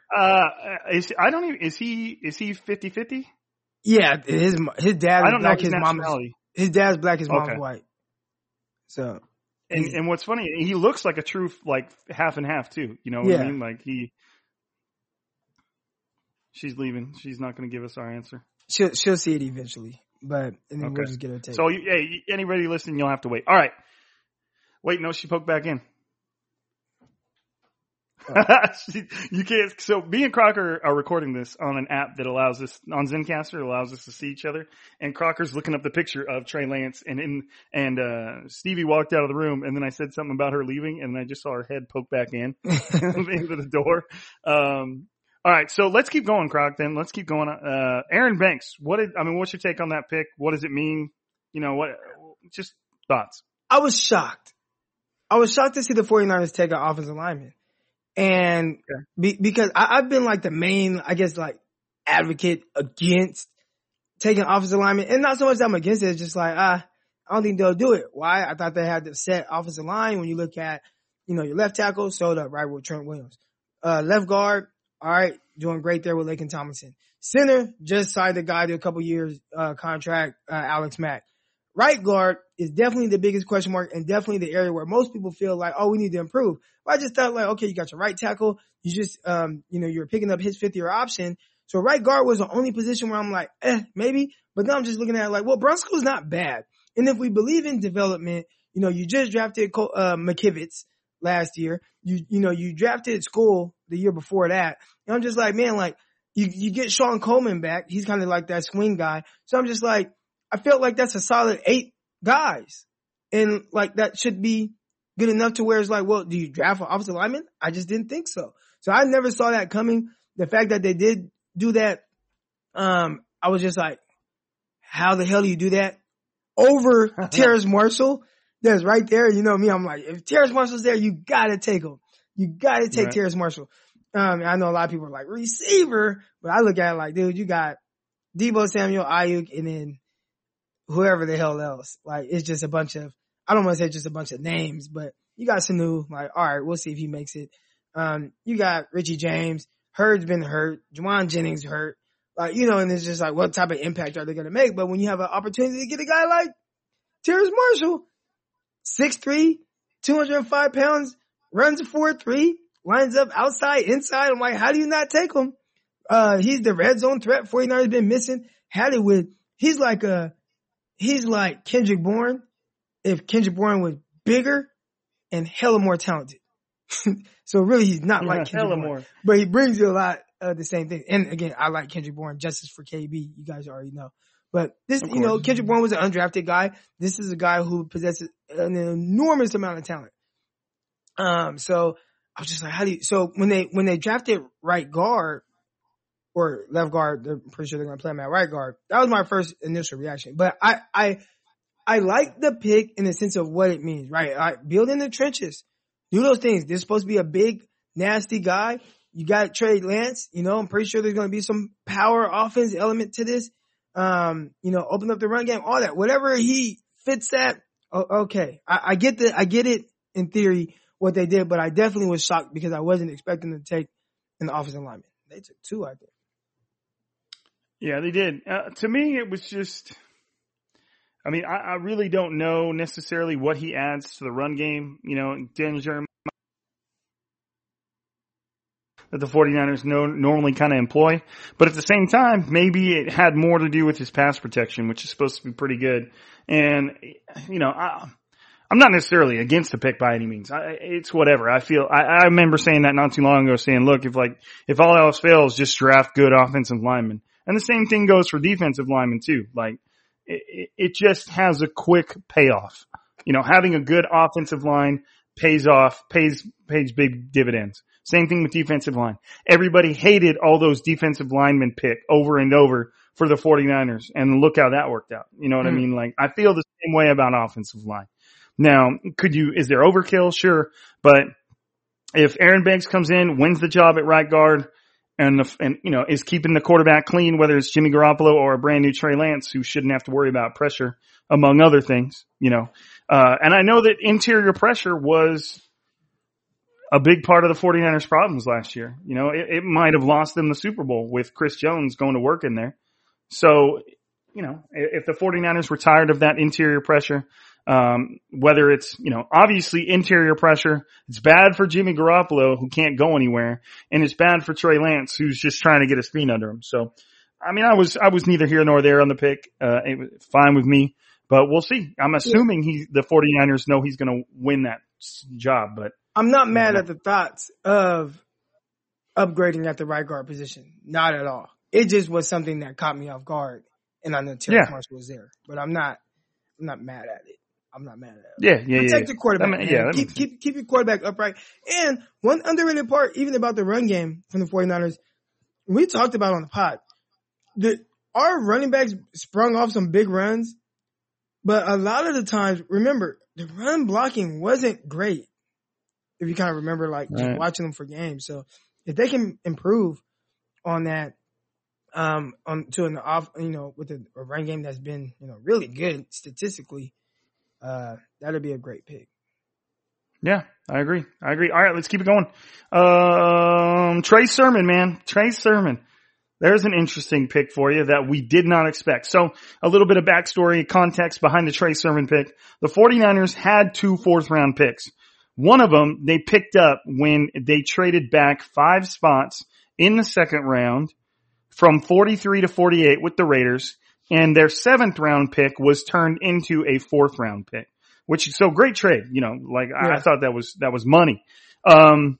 Uh, is I don't even. Is he is he 50-50? yeah, his his dad I don't know his His mom's nationality. his dad's black. His mom's Okay. white. So And and what's funny, he looks like a true like half and half too. You know what Yeah. I mean? Like he. She's leaving. She's not going to give us our answer. she'll she'll see it eventually, but and then we'll just get her take. So, you, hey, anybody listening, you'll have to wait. All right. Wait, no, she poked back in. She- you can't. So, me and Crocker are recording this on an app that allows us on Zencastr allows us to see each other. And Crocker's looking up the picture of Trey Lance, and in and uh Stevie walked out of the room, and then I said something about her leaving, and I just saw her head poke back in into the door. Um, all right, so let's keep going, Croc. Then let's keep going. Uh, Aaron Banks, what did I mean? What's your take on that pick? What does it mean? You know what? Just thoughts. I was shocked. I was shocked to see the 49ers take an offensive lineman. And be, because I, I've been like the main, I guess like advocate against taking offensive lineman. And not so much that I'm against it. It's just like, ah, I don't think they'll do it. Why? I thought they had the set offensive line when you look at, you know, your left tackle, sold up right with Trent Williams. Uh, left guard, all right, doing great there with Laken Tomlinson. Center, just signed a guy to a couple years, uh, contract, uh, Alex Mack. Right guard is definitely the biggest question mark and definitely the area where most people feel like, oh, we need to improve. But I just thought like, okay, you got your right tackle. You just, um, you know, you're picking up his fifth year option. So right guard was the only position where I'm like, eh, maybe. But now I'm just looking at like, well, Brunskill's not bad. And if we believe in development, You know, you just drafted uh, McKivitz last year. You, you know, you drafted Skule the year before that. And I'm just like, man, like you, you get Shon Coleman back. He's kind of like that swing guy. So I'm just like, I felt like that's a solid eight guys. And like that should be good enough to where it's like, well, do you draft an offensive lineman? I just didn't think so. So I never saw that coming. The fact that they did do that, um, I was just like, how the hell do you do that over Terrace Marshall? That's right there. You know me. I'm like, if Terrace Marshall's there, you gotta take him. You gotta take Right. Terrace Marshall. Um, I know a lot of people are like receiver, but I look at it like, dude, you got Deebo Samuel, Aiyuk, and then whoever the hell else. Like, it's just a bunch of, I don't want to say just a bunch of names, but you got Sanu. Like, all right, we'll see if he makes it. Um, you got Richie James. Hurd's been hurt. Jauan Jennings hurt. Like, you know, and it's just like, what type of impact are they going to make? But when you have an opportunity to get a guy like Terrence Marshall, 6'3", 205 pounds, runs a 4'3", lines up outside, inside. I'm like, how do you not take him? Uh, he's the red zone threat. 49 has been missing. Had it with, he's like a, he's like Kendrick Bourne. If Kendrick Bourne was bigger and hella more talented. so really he's not like Kendrick Bourne, more. but he brings you a lot of the same thing. And again, I like Kendrick Bourne, justice for KB. You guys already know. But this, you know. Kendrick Bourne was an undrafted guy. This is a guy who possesses an enormous amount of talent. Um, so I was just like, how do you, so when they, when they drafted right guard or left guard, they're pretty sure they're going to play him at right guard. That was my first initial reaction. But I, I, I like the pick in the sense of what it means, right? I build in the trenches, do those things. This is supposed to be a big, nasty guy. You got Trey Lance, you know, I'm pretty sure there's going to be some power offense element to this. Um, you know, open up the run game, all that, whatever he fits at. Okay. I, I get the, I get it in theory what they did, but I definitely was shocked because I wasn't expecting to take an offensive lineman. They took two, I think. Yeah, they did. Uh, to me, it was just. I mean, I, I really don't know necessarily what he adds to the run game. You know, Daniel Jeremiah that the 49ers no, normally kind of employ. But at the same time, maybe it had more to do with his pass protection, which is supposed to be pretty good. And, you know, I, I'm not necessarily against the pick by any means. I, it's whatever. I feel, I, I remember saying that not too long ago saying, look, if like, if all else fails, just draft good offensive linemen. And the same thing goes for defensive linemen too. Like, it, it- it just has a quick payoff. You know, having a good offensive line pays off, pays, pays big dividends. Same thing with defensive line. Everybody hated all those defensive linemen pick over and over for the 49ers and look how that worked out. You know what I Hmm. mean? Like I feel the same way about offensive line. Now, could you, is there overkill? Sure. But if Aaron Banks comes in, wins the job at right guard and the, and, you know, is keeping the quarterback clean, whether it's Jimmy Garoppolo or a brand new Trey Lance who shouldn't have to worry about pressure among other things, you know, uh, and I know that interior pressure was a big part of the 49ers problems last year. You know, it, it might have lost them the Super Bowl with Chris Jones going to work in there. So, you know, if the 49ers were tired of that interior pressure, um, whether it's, you know, obviously interior pressure, it's bad for Jimmy Garoppolo who can't go anywhere and it's bad for Trey Lance who's just trying to get his feet under him. So, I mean, I was, I was neither here nor there on the pick. Uh, it was fine with me, but we'll see. I'm assuming he, the 49ers know he's going to win that job, but I'm not mad Mhm. at the thoughts of upgrading at the right guard position. Not at all. It just was something that caught me off guard, and I know Terry Yeah. Marshall was there, but I'm not. I'm not mad at it. I'm not mad at it. yeah, yeah, yeah. Protect the quarterback. Ma- yeah, keep keep keep your quarterback upright. And one underrated part, even about the run game from the 49ers, we talked about on the pod. The our running backs sprung off some big runs, but a lot of the times, remember, the run blocking wasn't great. If you kind of remember, like Right. watching them for games. So if they can improve on that, um, on to an off, you know, with a, a run game that's been, you know, really good statistically, uh, that'd be a great pick. Yeah, I agree. I agree. All right, let's keep it going. Um, Trey Sermon, man. Trey Sermon. There's an interesting pick for you that we did not expect. So a little bit of backstory, context behind the Trey Sermon pick. The 49ers had two fourth round picks. One of them they picked up when they traded back five spots in the second round from 43 to 48 with the Raiders and their seventh round pick was turned into a fourth round pick. which is so great trade. You know, like I, I thought that was that was money. Um,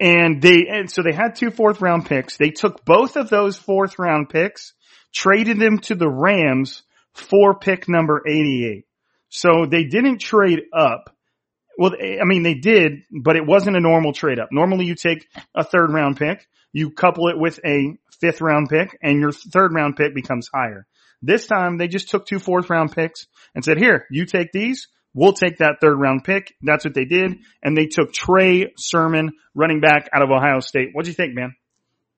and they and so they had two fourth round picks. They took both of those fourth round picks, traded them to the Rams for pick number eighty eight. So they didn't trade up. Well, I mean, they did, but it wasn't a normal trade up. Normally you take a third round pick, you couple it with a fifth round pick, and your third round pick becomes higher. This time they just took two fourth round picks and said, here, you take these. We'll take that third round pick. That's what they did. And they took Trey Sermon, running back out of Ohio State. What'd you think, man?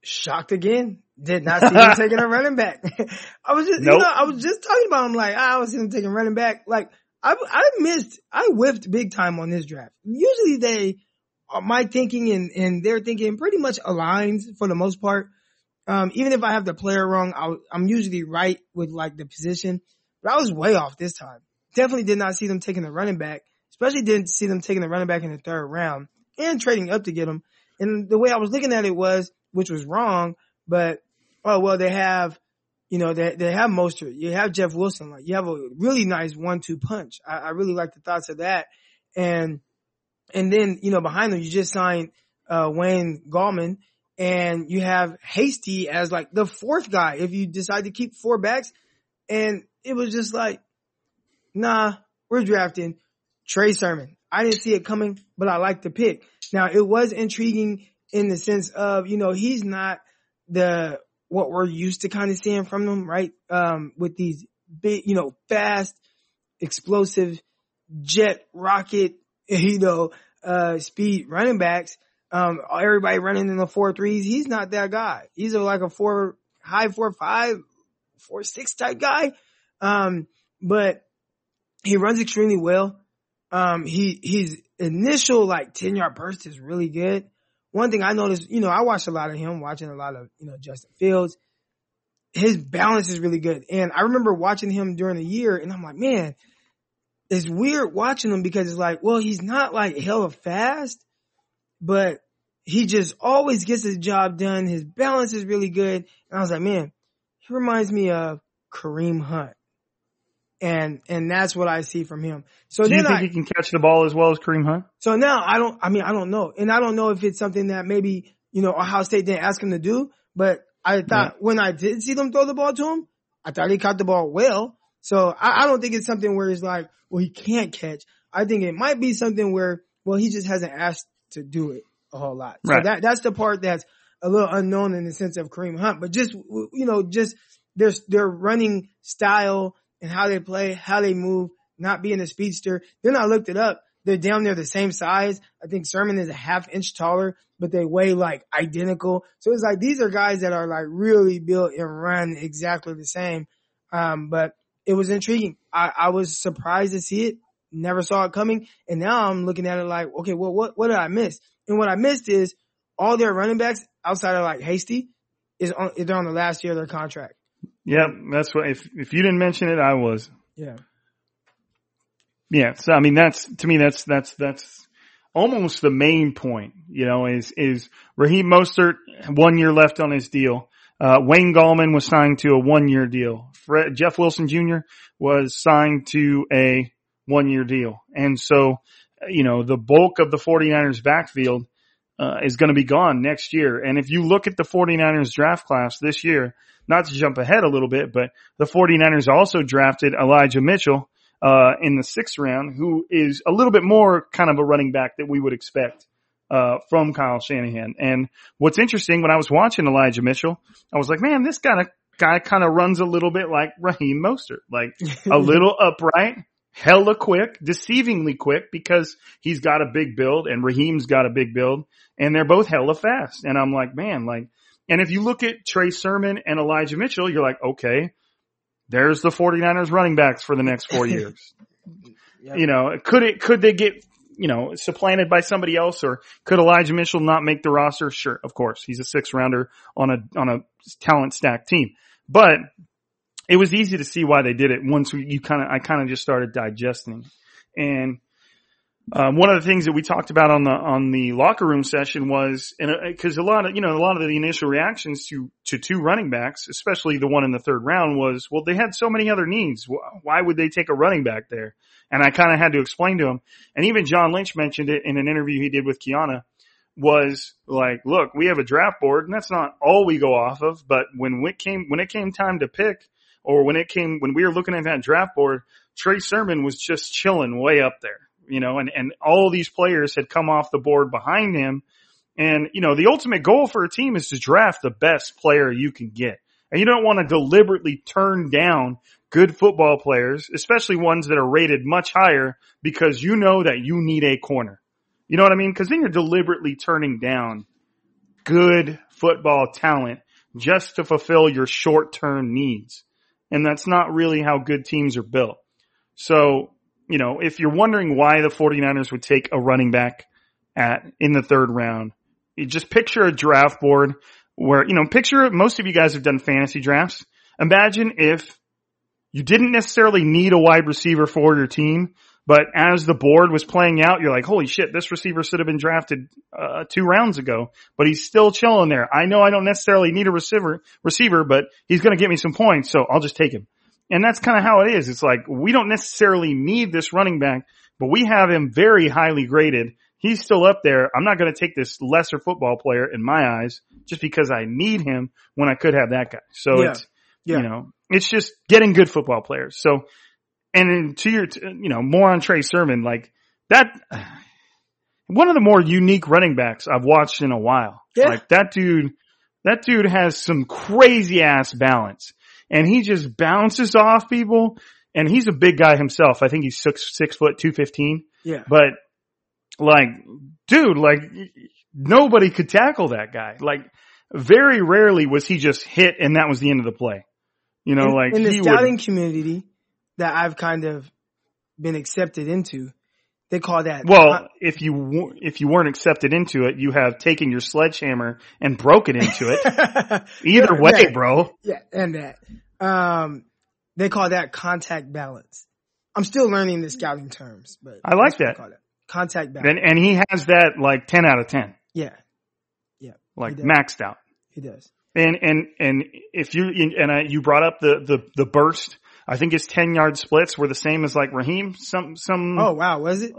shocked again. Did not see him taking a running back. I was just, Nope. you know, I was just talking about him like, I was him taking running back. Like, I, I missed, I whiffed big time on this draft. Usually they, uh, my thinking and, and their thinking pretty much aligns for the most part. Um, even if I have the player wrong, I, I'm usually right with like the position, but I was way off this time. Definitely did not see them taking the running back, especially didn't see them taking the running back in the third round and trading up to get him. And the way I was looking at it was, which was wrong, but oh well, they have, you know, they they have Mostert, you have Jeff Wilson, like you have a really nice one-two punch. I, I really like the thoughts of that, and and then you know behind them you just signed uh, Wayne Gallman, and you have Hasty as like the fourth guy if you decide to keep four backs, and it was just like, nah, we're drafting Trey Sermon. I didn't see it coming, but I like the pick. Now it was intriguing in the sense of, you know, he's not the, what we're used to kind of seeing from them, right? Um, with these big, you know, fast, explosive, jet rocket, you know, uh, speed running backs. Um, everybody running in the four threes. He's not that guy. He's a, like a four, high four, five, four, six type guy. Um, but he runs extremely well. Um, he, his initial like 10 yard burst is really good. One thing I noticed, you know, I watched a lot of him, watching a lot of, you know, Justin Fields. His balance is really good. And I remember watching him during the year and I'm like, man, it's weird watching him because it's like, well, he's not like hella fast, but he just always gets his job done. His balance is really good. And I was like, man, he reminds me of Kareem Hunt. And, and that's what I see from him. So Do you think I, he can catch the ball as well as Kareem Hunt? so now I don't, I mean, I don't know. And I don't know if it's something that maybe, you know, Ohio State didn't ask him to do, but I thought when I did see them throw the ball to him, I thought he caught the ball well. So I, I don't think it's something where he's like, well, he can't catch. I think it might be something where, well, he just hasn't asked to do it a whole lot. So Right. that, that's the part that's a little unknown in the sense of Kareem Hunt, but just, you know, just their, their running style and how they play, how they move, not being a speedster. Then I looked it up. They're down there the same size. I think Sermon is a half inch taller, but they weigh like identical. So it's like these are guys that are like really built and run exactly the same. Um, but it was intriguing. I, I was surprised to see it. Never saw it coming. And now I'm looking at it like, okay, well, what, what did I miss? And what I missed is all their running backs outside of like Hasty is on, they're on the last year of their contract. Yep, that's what. If if you didn't mention it, I was. Yeah. Yeah, so I mean that's to me that's that's that's almost the main point. You know, is is Raheem Mostert one year left on his deal. Uh, Wayne Gallman was signed to a one year deal. Fred, Jeff Wilson Jr. was signed to a one year deal, and so you know the bulk of the 49ers backfield uh, is going to be gone next year. And if you look at the 49ers draft class this year, not to jump ahead a little bit, but the 49ers also drafted Elijah Mitchell uh, in the sixth round, who is a little bit more kind of a running back that we would expect uh, from Kyle Shanahan. And what's interesting, when I was watching Elijah Mitchell, I was like, man, this guy, guy kind of runs a little bit like Raheem Mostert, like a little upright, hella quick, deceivingly quick because he's got a big build and Raheem's got a big build and they're both hella fast. And I'm like, man, like, and if you look at Trey Sermon and Elijah Mitchell, you're like, okay, there's the 49ers running backs for the next four years. Yep. You know, could it, could they get, you know, supplanted by somebody else or could Elijah Mitchell not make the roster? Sure, of course. He's a six rounder on a, on a talent stacked team, but it was easy to see why they did it once you kind of, I kind of just started digesting and, um, one of the things that we talked about on the on the locker room session was, and because a lot of you know a lot of the initial reactions to to two running backs, especially the one in the third round, was well they had so many other needs. Why would they take a running back there? And I kind of had to explain to him. And even John Lynch mentioned it in an interview he did with Kiana was like, look, we have a draft board and that's not all we go off of. But when it came, when it came time to pick or when it came, when we were looking at that draft board, Trey Sermon was just chilling way up there, you know, and, and all these players had come off the board behind him. And, you know, the ultimate goal for a team is to draft the best player you can get. And you don't want to deliberately turn down good football players, especially ones that are rated much higher because you know that you need a corner. You know what I mean? Cause then you're deliberately turning down good football talent just to fulfill your short term needs. And that's not really how good teams are built. So, you know, if you're wondering why the 49ers would take a running back at, in the third round, you just picture a draft board where, you know, picture most of you guys have done fantasy drafts. Imagine if you didn't necessarily need a wide receiver for your team, but as the board was playing out, you're like, holy shit, this receiver should have been drafted uh, two rounds ago, but he's still chilling there. I know I don't necessarily need a receiver, receiver, but he's going to get me some points, so I'll just take him. And that's kind of how it is. It's like we don't necessarily need this running back, but we have him very highly graded. He's still up there. I'm not going to take this lesser football player in my eyes just because I need him when I could have that guy. So Yeah. it's, Yeah. you know, it's just getting good football players. So, and then to your, you know, more on Trey Sermon, like that, one of the more unique running backs I've watched in a while. Yeah. Like that dude, that dude has some crazy ass balance and he just bounces off people and he's a big guy himself. I think he's six, six foot, 215, Yeah. but like, dude, like nobody could tackle that guy. Like very rarely was he just hit and that was the end of the play. You know, in, like in the would, scouting community that I've kind of been accepted into, they call that Well, if you if you weren't accepted into it, you have taken your sledgehammer and broken into it. Either Yeah, way, yeah. bro. yeah, and that um, they call that contact balance. I'm still learning the scouting terms, but I like that. call it. Contact balance. And and he has that like ten out of ten, yeah, yeah, like maxed out. he does. And and and if you and I, you brought up the the the burst, I think his ten yard splits were the same as like Raheem. Some some. Oh wow, was it?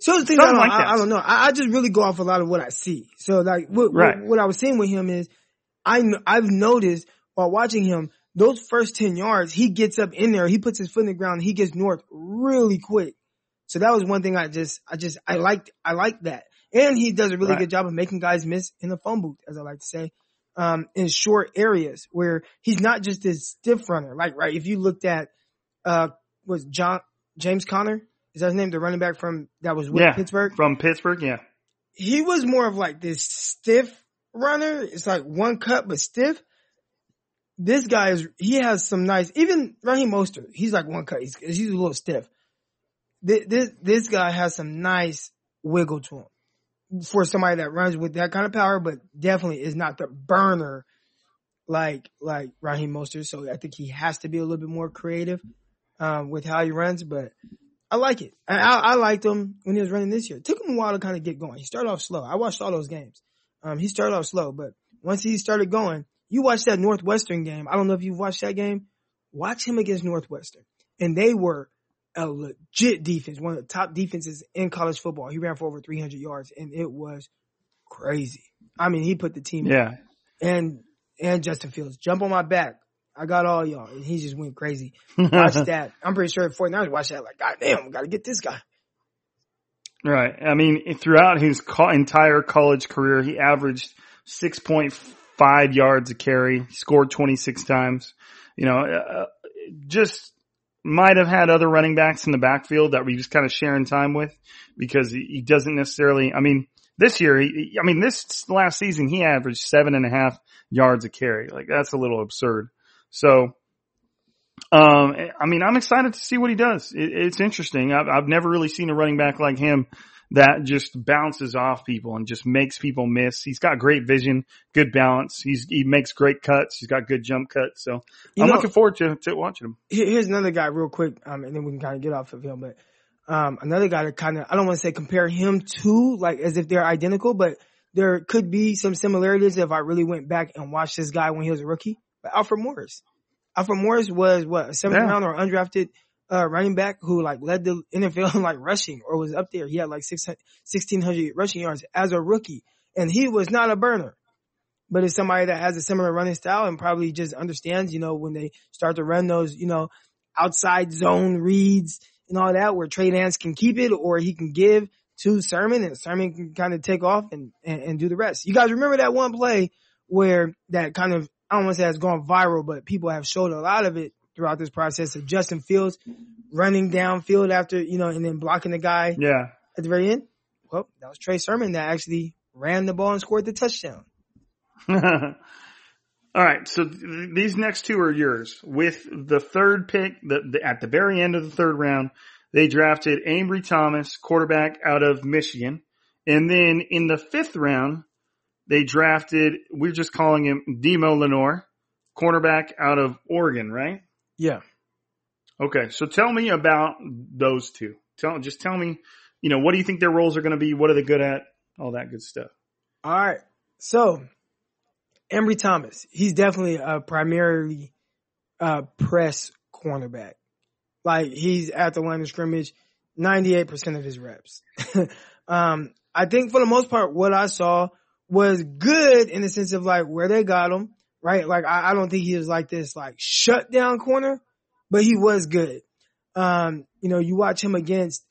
So the thing, I, like I, that. I don't know. I, I just really go off a lot of what I see. So like what, Right. what, what I was saying with him is, I I've noticed while watching him those first ten yards, he gets up in there, he puts his foot in the ground, he gets north really quick. So that was one thing I just I just I liked I liked that, and he does a really Right. good job of making guys miss in the phone booth, as I like to say. Um, in short areas where he's not just this stiff runner. Like, right, if you looked at, uh, was John, James Conner? Is that his name? The running back from, that was with Yeah. Pittsburgh? from Pittsburgh, yeah. he was more of like this stiff runner. It's like one cut but stiff. This guy is he has some nice. Even Raheem Mostert, he's like one cut. He's, he's a little stiff. This, this this guy has some nice wiggle to him for somebody that runs with that kind of power, but definitely is not the burner like like Raheem Mostert. So I think he has to be a little bit more creative um, with how he runs. But I like it. I, I, I liked him when he was running this year. It took him a while to kind of get going. He started off slow. I watched all those games. Um, he started off slow, but once he started going, you watched that Northwestern game. I don't know if you've watched that game. Watch him against Northwestern, and they were a legit defense, one of the top defenses in college football. He ran for over 300 yards, and it was crazy. I mean, he put the team Yeah. and and Justin Fields jump on my back. I got all y'all, and he just went crazy. Watch that. I'm pretty sure 49ers watched that like, God damn, we got to get this guy. Right. I mean, throughout his entire college career, he averaged 6.5 yards a carry. Scored 26 times. You know, uh, just might have had other running backs in the backfield that we just kind of sharing time with because he, doesn't necessarily, I mean, this year, he, I mean, this last season, he averaged seven and a half yards a carry. Like that's a little absurd. So, um, I mean, I'm excited to see what he does. It, it's interesting. I've, I've never really seen a running back like him that just bounces off people and just makes people miss. He's got great vision, good balance. He's, he makes great cuts. He's got good jump cuts. So You I'm know- looking forward to, to watching him. Here's another guy real quick, um, and then we can kind of get off of him, but, um, another guy to kind of, I don't want to say compare him to, like, as if they're identical, but there could be some similarities if I really went back and watched this guy when he was a rookie. But Alfred Morris. Alfred Morris was what, a seventh Yeah. round or undrafted, uh, running back who like led the NFL in like rushing or was up there. He had like 600 1600 rushing yards as a rookie and he was not a burner. But it's somebody that has a similar running style and probably just understands, you know, when they start to run those, you know, outside zone reads and all that where Trey Lance can keep it or he can give to Sermon and Sermon can kind of take off and, and, and do the rest. You guys remember that one play where that kind of, I don't want to say has gone viral, but people have showed a lot of it throughout this process of Justin Fields running downfield after, you know, and then blocking the guy Yeah. at the very end. Well, that was Trey Sermon that actually ran the ball and scored the touchdown. All right, so th- these next two are yours. With the third pick, the, the, at the very end of the third round, they drafted Ambry Thomas, quarterback out of Michigan. And then in the fifth round, they drafted, we're just calling him Demo Lenoir, cornerback out of Oregon, right? Yeah. Okay, so tell me about those two. Tell, just tell me, you know, what do you think their roles are going to be? What are they good at? All that good stuff. All right. So, Ambry Thomas, he's definitely a primarily uh, press cornerback. Like he's at the line of scrimmage, 98% of his reps. um, I think for the most part, what I saw was good in the sense of like where they got him, right? Like I, I don't think he was like this like shut down corner, but he was good. Um, you know, you watch him against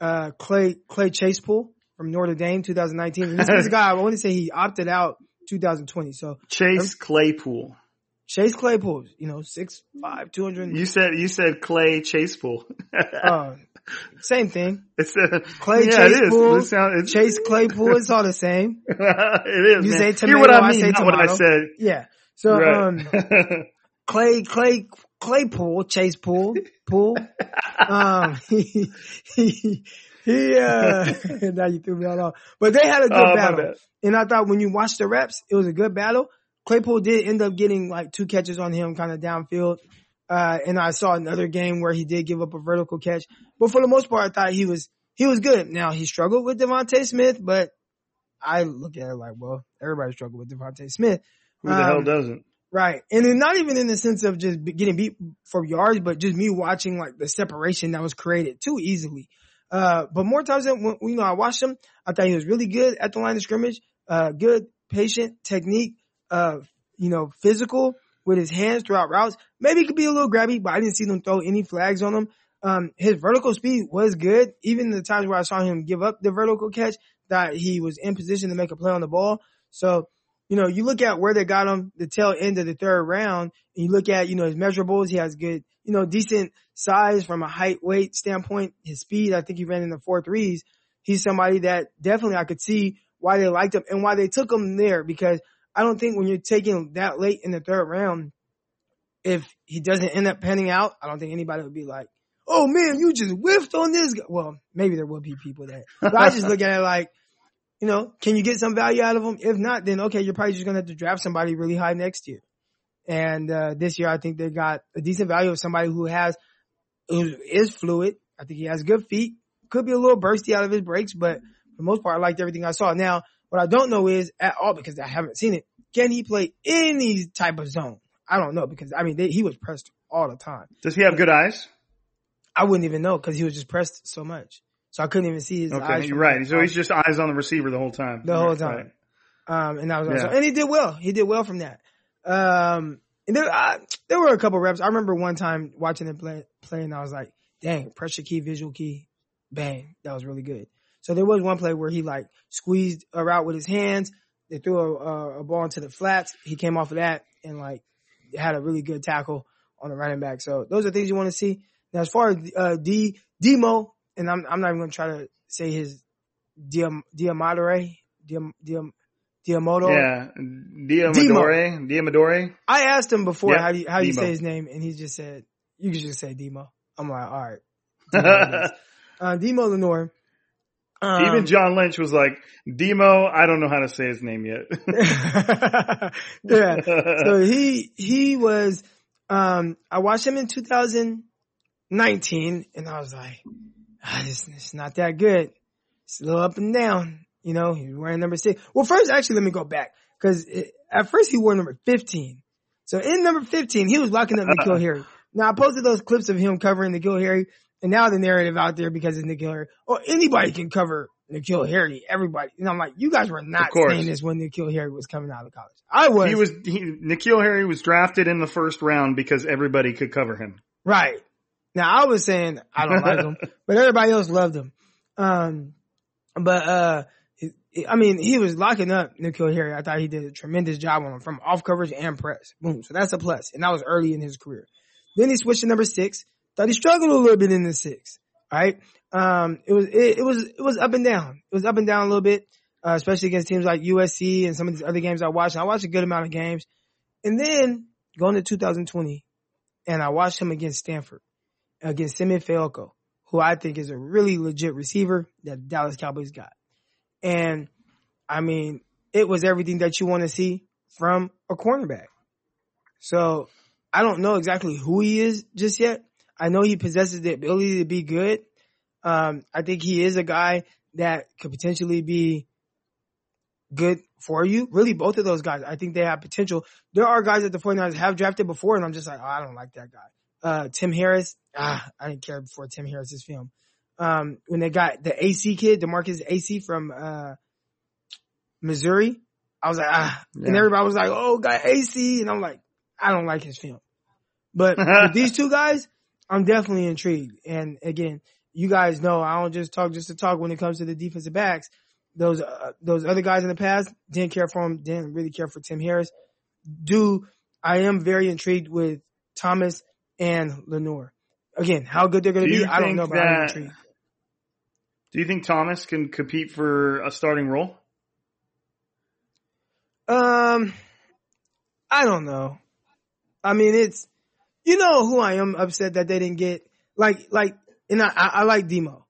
uh, Clay Clay Chasepool from Notre Dame 2019. And this, this guy, I want to say he opted out 2020. So Chase Claypool. Chase Claypool, you know, six five, two hundred. You said you said Clay Chasepool. Uh, same thing. it's a, Clay yeah. Chasepool, It sound- it's- Chase Claypool, it's all the same. it is. You man. say Hear tomato, what I I mean, say not what I tomato. said. Yeah. So Right. um, Clay Clay Claypool, Chase Pool, Pool. Um, he he he. Uh, now you threw me all off. But they had a good Oh, battle, and I thought when you watched the reps, it was a good battle. Claypool did end up getting like two catches on him, kind of downfield. Uh, and I saw another game where he did give up a vertical catch, but for the most part, I thought he was he was good. Now he struggled with DeVonta Smith, but I look at it like, well, everybody struggled with DeVonta Smith. Who the hell Um, doesn't? Right. And then not even in the sense of just getting beat for yards, but just me watching like the separation that was created too easily. Uh, but more times than when, you know, I watched him, I thought he was really good at the line of scrimmage, uh, good, patient technique, uh, you know, physical with his hands throughout routes. Maybe he could be a little grabby, but I didn't see them throw any flags on him. Um, his vertical speed was good. Even the times where I saw him give up the vertical catch, that he was in position to make a play on the ball. So, you know, you look at where they got him the tail end of the third round and you look at, you know, his measurables. He has good, you know, decent size from a height weight standpoint. His speed, I think he ran in the four threes. He's somebody that definitely I could see why they liked him and why they took him there because I don't think when you're taking that late in the third round, if he doesn't end up panning out, I don't think anybody would be like, Oh man, you just whiffed on this guy. Well, maybe there will be people that, but I just look at it like, you know, can you get some value out of them? If not, then okay, you're probably just going to have to draft somebody really high next year. And, uh, this year I think they got a decent value of somebody who has, who is fluid. I think he has good feet. Could be a little bursty out of his breaks, but for the most part, I liked everything I saw. Now, what I don't know is at all because I haven't seen it. Can he play any type of zone? I don't know because I mean, they, he was pressed all the time. Does he have good eyes? I wouldn't even know because he was just pressed so much. So I couldn't even see his eyes. Okay, you're right. So he's just eyes on the receiver the whole time. the whole Right. time. Um, and that was Yeah. And he did well. He did well from that. Um, and there, uh, there were a couple reps. I remember one time watching him play, play and I was like, dang, pressure key, visual key, bang. That was really good. So there was one play where he like squeezed a route with his hands. They threw a, a, a ball into the flats. He came off of that and like had a really good tackle on the running back. So those are things you want to see. Now, as far as, uh, D, Demo, and I'm, I'm not even going to try to say his Diam, Diamadore, Diam, Diam, Diamoto. Yeah, Diamadore. Diamadore. I asked him before Yeah, how do you, how do you say his name, and he just said you can just say Demo. I'm like, all right, Demo uh, Demo Lenoir. Um, Even John Lynch was like, Demo, I don't know how to say his name yet. yeah. So he he was. Um, I watched him in 2019, and I was like, ah, this it's not that good. It's a little up and down. You know, he was wearing number six. Well, first, actually, let me go back because at first he wore number 15. So in number 15, he was locking up N'Keal Harry. Now I posted those clips of him covering N'Keal Harry, and now the narrative out there because it's N'Keal Harry, or anybody can cover N'Keal Harry. Everybody, and I'm like, you guys were not saying this when N'Keal Harry was coming out of college. I was. He was he, N'Keal Harry was drafted in the first round because everybody could cover him. Right. Now I was saying I don't like him, but everybody else loved him. Um, but, uh, I mean, he was locking up N'Keal Harry. I thought he did a tremendous job on him from off coverage and press. Boom. So that's a plus. And that was early in his career. Then he switched to number six. Thought he struggled a little bit in the six. Right. Um, it was, it, it was, it was up and down. It was up and down a little bit, uh, especially against teams like USC and some of these other games I watched. I watched a good amount of games. And then going to 2020 and I watched him against Stanford, against Simi Fehoko, who I think is a really legit receiver that Dallas Cowboys got. And I mean, it was everything that you want to see from a cornerback. So I don't know exactly who he is just yet. I know he possesses the ability to be good. Um, I think he is a guy that could potentially be good for you. Really, both of those guys, I think they have potential. There are guys that the 49ers have drafted before, and I'm just like, oh, I don't like that guy. Uh, Tim Harris, ah, I didn't care before Tim Harris's film. Um, when they got the Acy kid, DeMarkus Acy from, uh, Missouri, I was like, ah, and everybody was like, oh, got Acy. And I'm like, I don't like his film. But with these two guys, I'm definitely intrigued. And again, you guys know I don't just talk just to talk when it comes to the defensive backs. Those uh, those other guys in the past didn't care for him, didn't really care for Tim Harris. Do I am very intrigued with Thomas and Lenoir. Again, how good they're going Do to be, I don't know, but that- Do you think Thomas can compete for a starting role? Um, I don't know. I mean, it's you know who I am upset that they didn't get like like, and I I, I like Demo.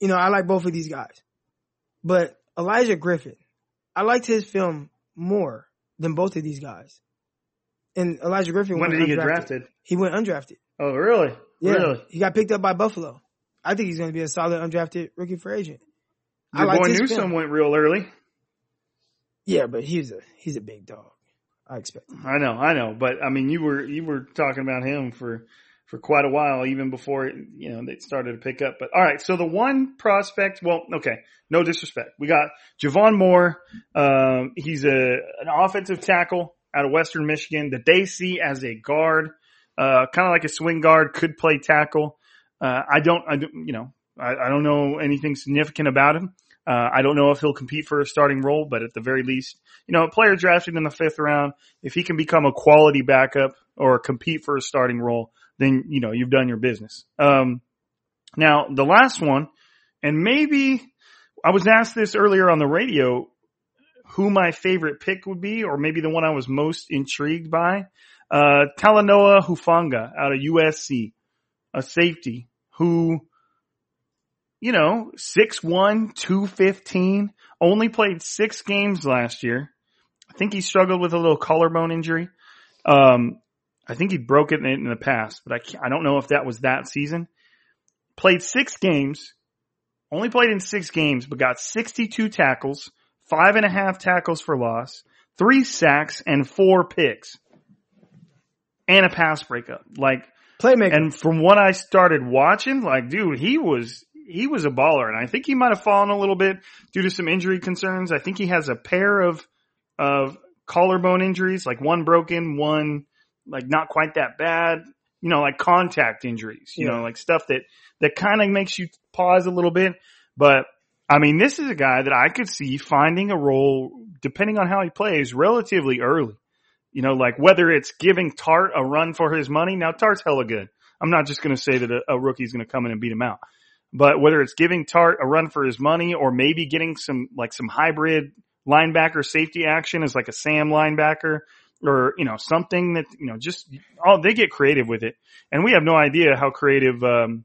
You know, I like both of these guys, but Elijah Griffin, I liked his film more than both of these guys. And Elijah Griffin, When went did he get undrafted. drafted? He went undrafted. Oh, really? Yeah, Really? he got picked up by Buffalo. I think he's going to be a solid undrafted rookie for agent. I Your liked boy Newsom went real early. Yeah, but he's a he's a big dog. I expect. I know, I know, but I mean, you were you were talking about him for for quite a while, even before you know they started to pick up. But all right, so the one prospect, well, okay, no disrespect, we got Jaylon Moore. Um, he's a an offensive tackle out of Western Michigan that they see as a guard, uh, kind of like a swing guard, could play tackle. Uh, I don't, I don't, you know, I, I don't know anything significant about him. Uh, I don't know if he'll compete for a starting role, but at the very least, you know, a player drafted in the fifth round, if he can become a quality backup or compete for a starting role, then, you know, you've done your business. Um, now the last one, and maybe I was asked this earlier on the radio, who my favorite pick would be, or maybe the one I was most intrigued by, uh, Talanoa Hufanga out of USC, a safety who, you know, 6'1", 215, only played six games last year. I think he struggled with a little collarbone injury. Um, I think he broke it in, the past, but I I don't know if that was that season. Played six games, only played in six games, but got 62 tackles, five and a half tackles for loss, three sacks, and four picks, and a pass breakup. Like, Playmaker. and from what I started watching, like, dude, he was, he was a baller. And I think he might have fallen a little bit due to some injury concerns. I think he has a pair of, of collarbone injuries, like one broken, one like not quite that bad, you know, like contact injuries, you know, like stuff that, that kind of makes you pause a little bit. But I mean, this is a guy that I could see finding a role, depending on how he plays, relatively early. You know, like whether it's giving Tartt a run for his money. Now Tartt's hella good. I'm not just going to say that a, a rookie's going to come in and beat him out, but whether it's giving Tartt a run for his money or maybe getting some, like some hybrid linebacker safety action as like a Sam linebacker or, you know, something that, you know, just, oh, they get creative with it. And we have no idea how creative, um,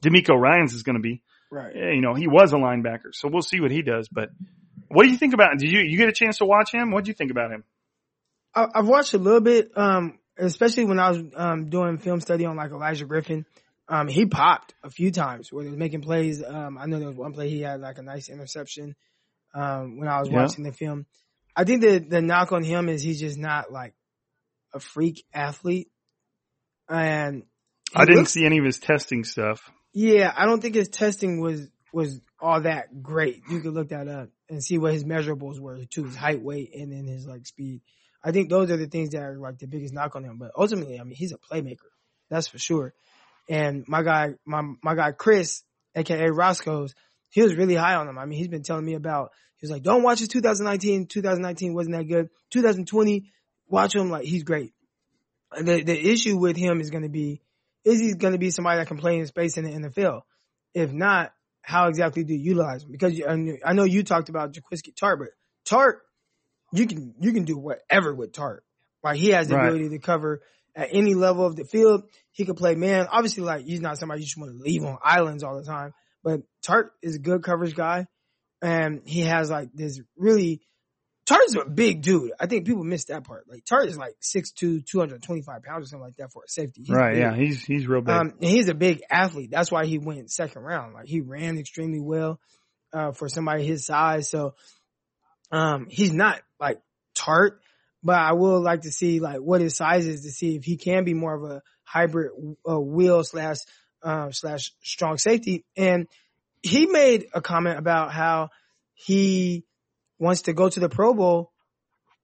DeMeco Ryans is going to be. Right. You know, he was a linebacker, so we'll see what he does. But what do you think about? Did you you get a chance to watch him? What do you think about him? I, I've watched a little bit, um, especially when I was um, doing film study on like Elijah Griffin. Um, he popped a few times where he was making plays. Um, I know there was one play he had like a nice interception um, when I was Yeah. watching the film. I think the the knock on him is he's just not like a freak athlete. and I didn't looks- see any of his testing stuff. Yeah, I don't think his testing was was all that great. You could look that up and see what his measurables were to his height, weight, and then his like speed. I think those are the things that are like the biggest knock on him. But ultimately, I mean, he's a playmaker. That's for sure. And my guy, my my guy Chris, aka Roscoe's, he was really high on him. I mean, he's been telling me about. He was like, "Don't watch his 2019. 2019 wasn't that good. 2020, watch him. Like he's great." The the issue with him is going to be, is he going to be somebody that can play in space in the NFL? If not, how exactly do you utilize him? Because I know you talked about Jaquiski Tartt, but Tartt, you can you can do whatever with Tartt. Like he has the Right. ability to cover at any level of the field. He could play man. Obviously, like he's not somebody you just want to leave on islands all the time. But Tartt is a good coverage guy, and he has like this really. Tartt is a big dude. I think people miss that part. Like Tartt is like 6'2", 225 pounds or something like that for a safety. He's right? big. Yeah, he's he's real big. Um, and he's a big athlete. That's why he went second round. Like he ran extremely well, uh, for somebody his size. So, um, he's not like Tartt, but I will like to see like what his size is to see if he can be more of a hybrid, uh, wheel slash, um, slash strong safety. And he made a comment about how he wants to go to the Pro Bowl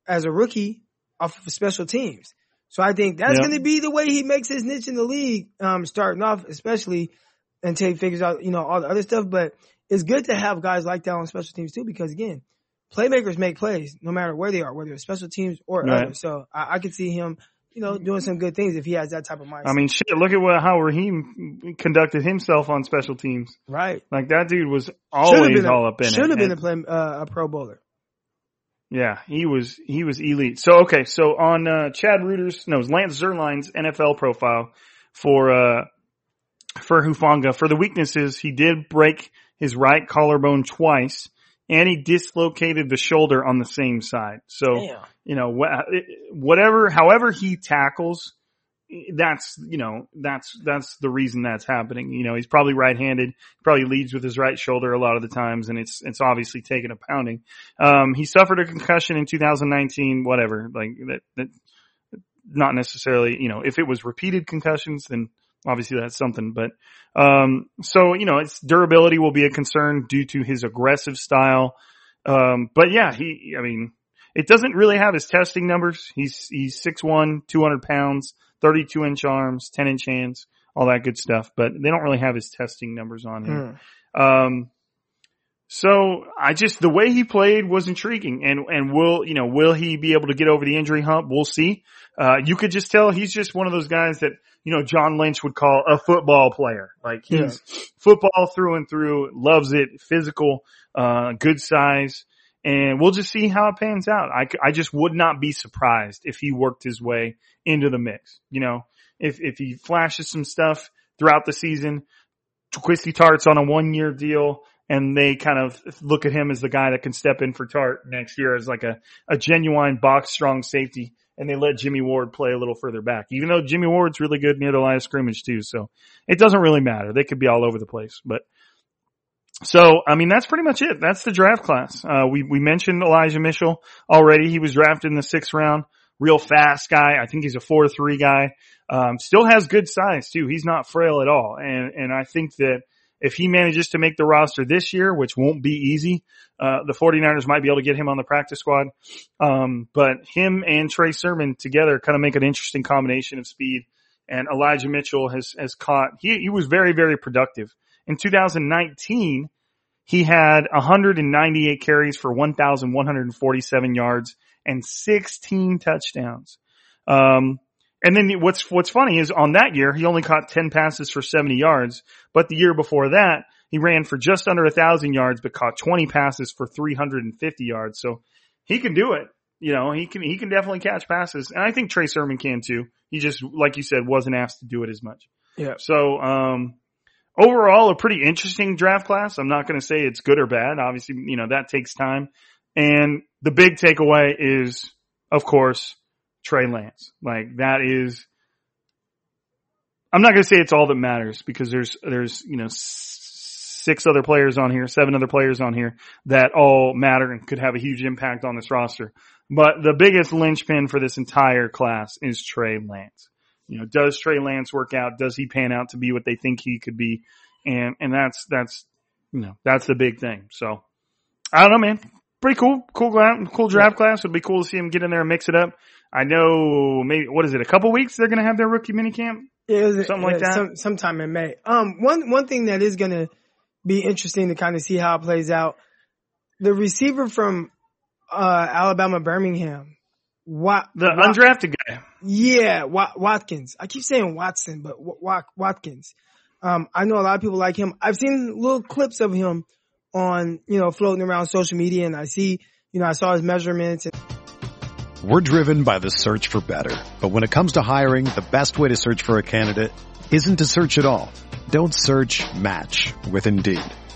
as a rookie off of special teams. So I think that's Yeah. going to be the way he makes his niche in the league, um, starting off, especially until he figures out, you know, all the other stuff. But it's good to have guys like that on special teams too, because again, playmakers make plays no matter where they are, whether it's special teams or Right. others. So I, I could see him, you know, doing some good things if he has that type of mindset. I mean, shit. Look at what how Raheem conducted himself on special teams. right. Like that dude was always all a, up in it. should have been a play, uh, a pro bowler. Yeah, he was he was elite. So okay, so on uh, Chad Reuter's no Lance Zierlein's NFL profile for uh for Hufanga for the weaknesses, he did break his right collarbone twice, and he dislocated the shoulder on the same side. So Damn. you know wha- whatever, however he tackles, that's you know that's that's the reason that's happening. You know he's probably right-handed, probably leads with his right shoulder a lot of the times, and it's it's obviously taken a pounding. Um, he suffered a concussion in 2019, whatever, like that, that, not necessarily, you know, if it was repeated concussions, then obviously that's something, but, um, so, you know, its durability will be a concern due to his aggressive style. Um, but yeah, he, I mean, it doesn't really have his testing numbers. He's, he's 6'1", 200 pounds, 32 inch arms, 10 inch hands, all that good stuff, but they don't really have his testing numbers on him. Mm. Um, so I just the way he played was intriguing, and and will you know will he be able to get over the injury hump? We'll see. Uh, you could just tell he's just one of those guys that you know John Lynch would call a football player. Like he's football through and through, loves it, physical, uh, good size, and we'll just see how it pans out. I, I just would not be surprised if he worked his way into the mix. You know, if if he flashes some stuff throughout the season, Twisty Tartt's on a one year deal and they kind of look at him as the guy that can step in for Tartt next year as like a, a genuine box strong safety. And they let Jimmy Ward play a little further back, even though Jimmy Ward's really good near the line of scrimmage too. So it doesn't really matter. They could be all over the place, but so, I mean, that's pretty much it. That's the draft class. Uh, we, we mentioned Elijah Mitchell already. He was drafted in the sixth round. Real fast guy. I think he's a 4-3 guy. Um, still has good size too. He's not frail at all. And, and I think that if he manages to make the roster this year, which won't be easy, uh, the 49ers might be able to get him on the practice squad. Um, but him and Trey Sermon together kind of make an interesting combination of speed. And Elijah Mitchell has, has caught, he, he was very, very productive. In 2019, he had 198 carries for 1,147 yards and 16 touchdowns. Um, and then what's, what's funny is on that year, he only caught 10 passes for 70 yards, but the year before that, he ran for just under a thousand yards, but caught 20 passes for 350 yards. So he can do it. You know, he can, he can definitely catch passes. And I think Trey Sermon can too. He just, like you said, wasn't asked to do it as much. Yeah. So, um, overall a pretty interesting draft class. I'm not going to say it's good or bad. Obviously, you know, that takes time. And the big takeaway is, of course, Trey Lance. Like that is, I'm not going to say it's all that matters because there's, there's, you know, six other players on here, seven other players on here that all matter and could have a huge impact on this roster. But the biggest linchpin for this entire class is Trey Lance. You know, does Trey Lance work out? Does he pan out to be what they think he could be? And, and that's, that's, you know, that's the big thing. So I don't know, man. Pretty cool. Cool, cool draft class. It'd be cool to see him get in there and mix it up. I know maybe, what is it? A couple weeks they're going to have their rookie minicamp? Yeah, Something like that? Some, sometime in May. Um, one one thing that is gonna be interesting to kind of see how it plays out. The receiver from uh Alabama Birmingham, Wat, The Wat- undrafted guy. yeah, Wat, Watkins. I keep saying Watson, but Wat, Watkins. Um, I know a lot of people like him. I've seen little clips of him on you know floating around social media, and I see you know I saw his measurements. We're driven by the search for better. But when it comes to hiring, the best way to search for a candidate isn't to search at all. Don't search match with Indeed.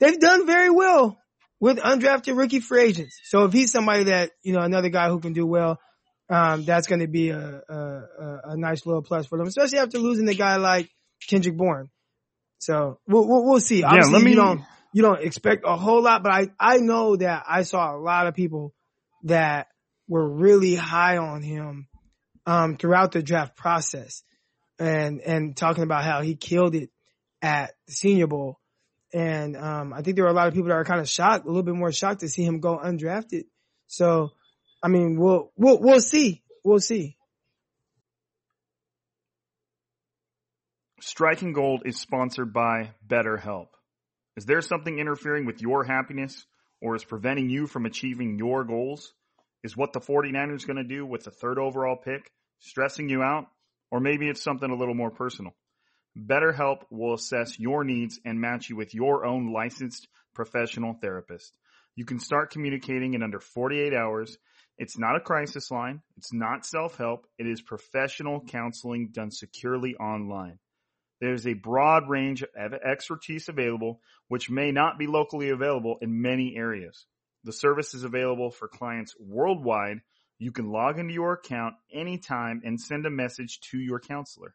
they've done very well with undrafted rookie free agents. So if he's somebody that, you know, another guy who can do well, um, that's going to be a, a, a, nice little plus for them, especially after losing a guy like Kendrick Bourne. So we'll, we'll, we'll see. Obviously, let me- you don't, you don't expect a whole lot, but I, I know that I saw a lot of people that were really high on him, um, throughout the draft process and, and talking about how he killed it at the Senior Bowl. And um, I think there were a lot of people that are kind of shocked, a little bit more shocked to see him go undrafted. So, I mean, we'll we'll we'll see, we'll see. Striking Gold is sponsored by BetterHelp. Is there something interfering with your happiness or is preventing you from achieving your goals? Is what the 49ers going to do with the third overall pick stressing you out? Or maybe it's something a little more personal. BetterHelp will assess your needs and match you with your own licensed professional therapist. You can start communicating in under 48 hours. It's not a crisis line. It's not self-help. It is professional counseling done securely online. There's a broad range of expertise available, which may not be locally available in many areas. The service is available for clients worldwide. You can log into your account anytime and send a message to your counselor.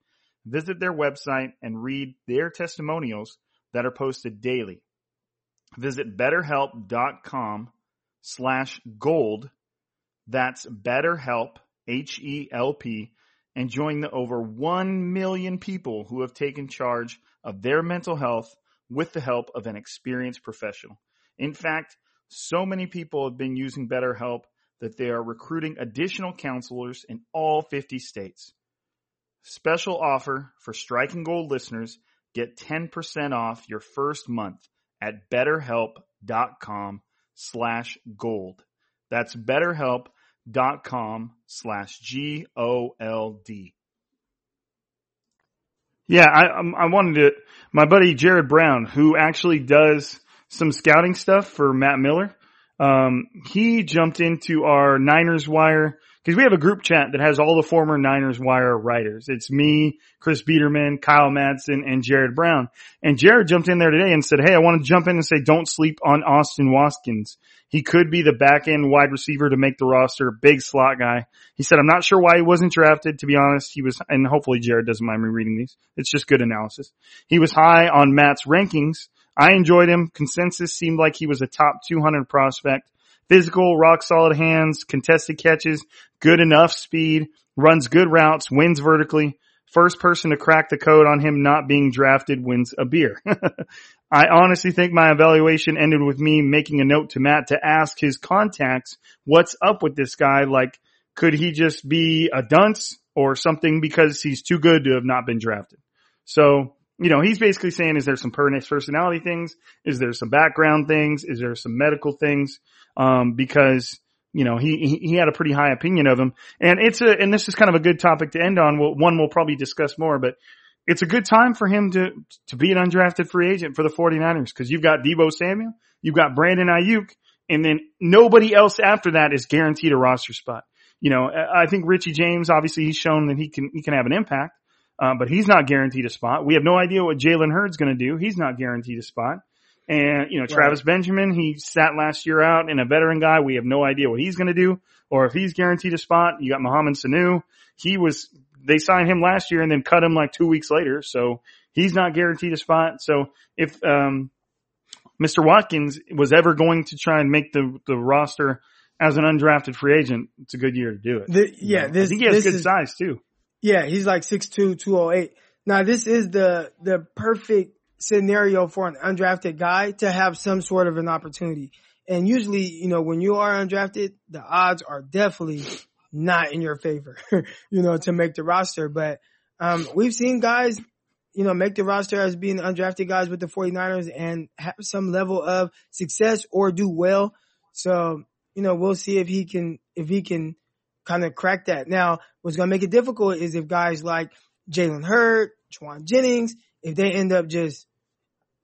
Visit their website and read their testimonials that are posted daily. Visit betterhelp.com slash gold. That's betterhelp, H-E-L-P, and join the over 1 million people who have taken charge of their mental health with the help of an experienced professional. In fact, so many people have been using BetterHelp that they are recruiting additional counselors in all 50 states. Special offer for Striking Gold listeners. Get 10% off your first month at betterhelp.com slash gold. That's betterhelp.com slash G-O-L-D. Yeah, I, I wanted to, my buddy Jared Brown, who actually does some scouting stuff for Matt Miller, um, he jumped into our Niners Wire because we have a group chat that has all the former Niners Wire writers. It's me, Chris Biderman, Kyle Madsen, and Jared Brown. And Jared jumped in there today and said, Hey, I want to jump in and say, don't sleep on Austin Watkins. He could be the back end wide receiver to make the roster, big slot guy. He said, I'm not sure why he wasn't drafted. To be honest, he was, and hopefully Jared doesn't mind me reading these. It's just good analysis. He was high on Matt's rankings. I enjoyed him. Consensus seemed like he was a top 200 prospect. Physical, rock solid hands, contested catches, good enough speed, runs good routes, wins vertically. First person to crack the code on him not being drafted wins a beer. I honestly think my evaluation ended with me making a note to Matt to ask his contacts, what's up with this guy? Like, could he just be a dunce or something because he's too good to have not been drafted? So, you know, he's basically saying, is there some personality things? Is there some background things? Is there some medical things? Um, because, you know, he, he had a pretty high opinion of him. And it's a, and this is kind of a good topic to end on. Well, one we'll probably discuss more, but it's a good time for him to, to be an undrafted free agent for the 49ers because you've got Deebo Samuel, you've got Brandon Aiyuk, and then nobody else after that is guaranteed a roster spot. You know, I think Richie James, obviously he's shown that he can, he can have an impact, uh, but he's not guaranteed a spot. We have no idea what Jalen Hurd's going to do. He's not guaranteed a spot. And, you know, Travis right. Benjamin, he sat last year out and a veteran guy. We have no idea what he's going to do or if he's guaranteed a spot. You got Mohamed Sanu. He was, they signed him last year and then cut him like two weeks later. So he's not guaranteed a spot. So if, um, Mr. Watkins was ever going to try and make the, the roster as an undrafted free agent, it's a good year to do it. The, yeah, this, I think he has good is, size too. Yeah, he's like 6'2", 208. Now this is the, the perfect scenario for an undrafted guy to have some sort of an opportunity. And usually, you know, when you are undrafted, the odds are definitely not in your favor, you know, to make the roster. But, um, we've seen guys, you know, make the roster as being undrafted guys with the 49ers and have some level of success or do well. So, you know, we'll see if he can, if he can kind of crack that. Now, what's going to make it difficult is if guys like Jalen Hurd, Jauan Jennings, if they end up just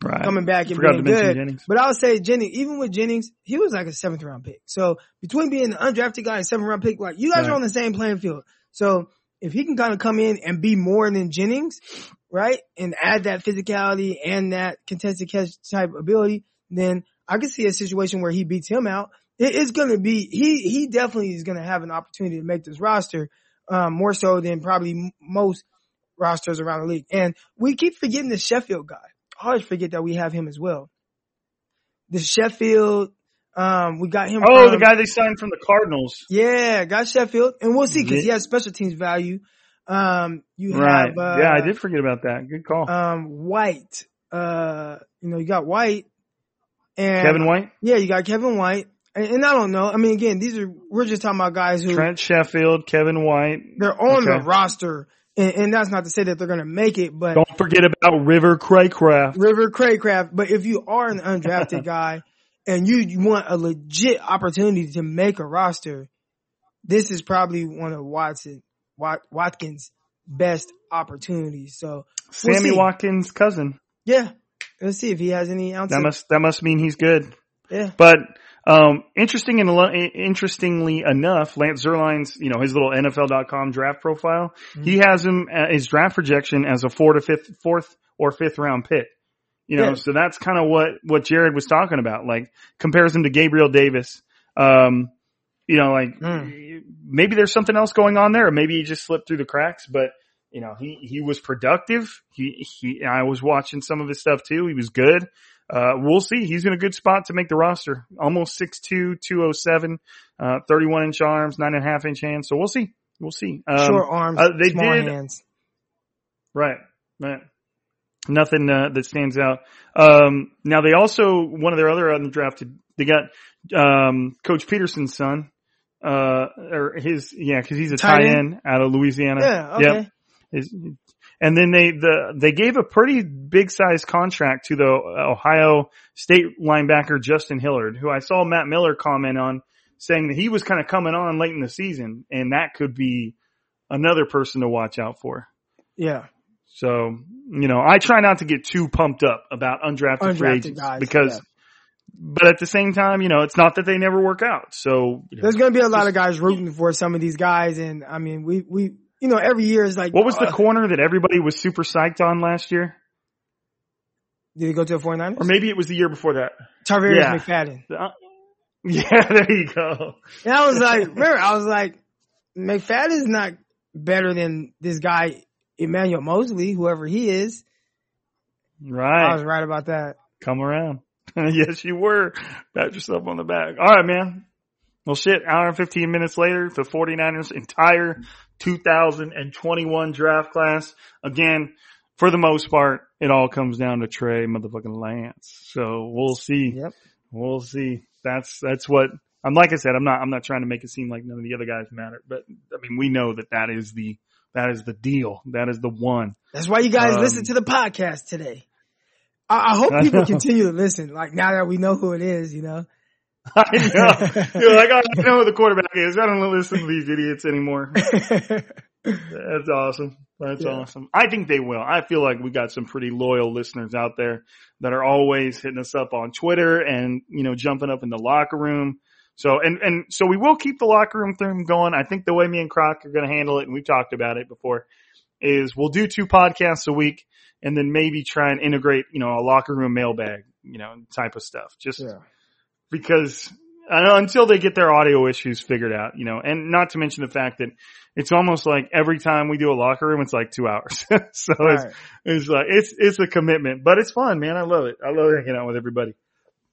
Right. coming back and being good. Jennings. But I would say Jennings, even with Jennings, he was like a seventh round pick. So between being an undrafted guy and seventh round pick, like you guys Right. are on the same playing field. So if he can kind of come in and be more than Jennings, right, and add that physicality and that contested catch type ability, then I could see a situation where he beats him out. It is going to be he he definitely is going to have an opportunity to make this roster, um, more so than probably m- most rosters around the league. And we keep forgetting the Sherfield guy. I always forget that we have him as well. The Sherfield, um, we got him. Oh, from- the guy they signed from the Cardinals. Yeah, got Sherfield, and we'll see because he has special teams value. Um, you Right. have uh, yeah, I did forget about that. Good call. Um, White. Uh, you know, you got White and Kevin White, Yeah, you got Kevin White, and, and I don't know. I mean, again, these are we're just talking about guys who Trent Sherfield, Kevin White. they're on Okay. the roster, and, and that's not to say that they're going to make it, but Don't forget about River Cracraft. River Cracraft. But if you are an undrafted guy and you, want a legit opportunity to make a roster, this is probably one of Watson Wat, Watkins' best opportunities. So we'll Sammy see. Watkins' cousin. yeah, let's see if he has any ounce. That must that must mean he's good. yeah, But um, interesting and interestingly enough, Lance Zierlein's you know his little NFL.com draft profile, he has him uh, his draft projection as a four to fifth, fourth or fifth round pick. You know, Yeah. so that's kind of what what Jared was talking about. Like compares him to Gabriel Davis. Um, you know, like Mm. maybe there's something else going on there, or maybe he just slipped through the cracks. But you know, he he was productive. He he. I was watching some of his stuff too. He was good. Uh, we'll see. He's in a good spot to make the roster. Almost 6'2", 207, uh, 31 inch arms, nine and a half inch hands. So we'll see. We'll see. Um, short arms, uh, they small did- hands. Right. Right. Nothing uh, that stands out. Um, now they also one of their other undrafted. They got um, Coach Peterson's son, uh, or his yeah, because he's a Tight tight end? end out of Louisiana. Yeah, okay. Yep. His- and then they the they gave a pretty big size contract to the Ohio State linebacker Justin Hilliard, who I saw Matt Miller comment on, saying that he was kind of coming on late in the season, and that could be another person to watch out for. Yeah, So, you know, I try not to get too pumped up about undrafted, free agents guys, because yeah. but at the same time, you know, it's not that they never work out. So you know, There's going to be a lot of guys rooting for some of these guys. And I mean, we, we, you know, every year is like, what was the uh, corner that everybody was super psyched on last year? did he go to the 49ers? Or maybe it was the year before that. Tarvarius yeah. McFadden. Uh, yeah, there you go. And I was like, remember, I was like, McFadden's not better than this guy, Emmanuel Moseley, whoever he is. Right. I was right about that. Come around. yes, you were. Pat yourself on the back. All right, man. Well, shit, hour and 15 minutes later, the 49ers entire 2021 draft class. Again, for the most part, it all comes down to Trey motherfucking Lance. So we'll see. Yep. We'll see. That's, that's what, I'm like I said, I'm not, I'm not trying to make it seem like none of the other guys matter, but I mean, we know that that is the, that is the deal. That is the one. That's why you guys Um, listen to the podcast today. I, I hope people continue to listen. Like now that we know who it is, you know. I know. You're like, oh, I got to know who the quarterback is. I don't listen to these idiots anymore. That's awesome. That's Yeah. awesome. I think they will. I feel like we got some pretty loyal listeners out there that are always hitting us up on Twitter and, you know, jumping up in the locker room. So, and, and so we will keep the locker room thing going. I think the way me and Croc are going to handle it, and we've talked about it before, is we'll do two podcasts a week and then maybe try and integrate, you know, a locker room mailbag, you know, type of stuff. Just, yeah. Because uh, until they get their audio issues figured out, you know, and not to mention the fact that it's almost like every time we do a locker room, it's like two hours. so it's, Right. it's like, it's, it's a commitment, but it's fun, man. I love it. I love hanging out with everybody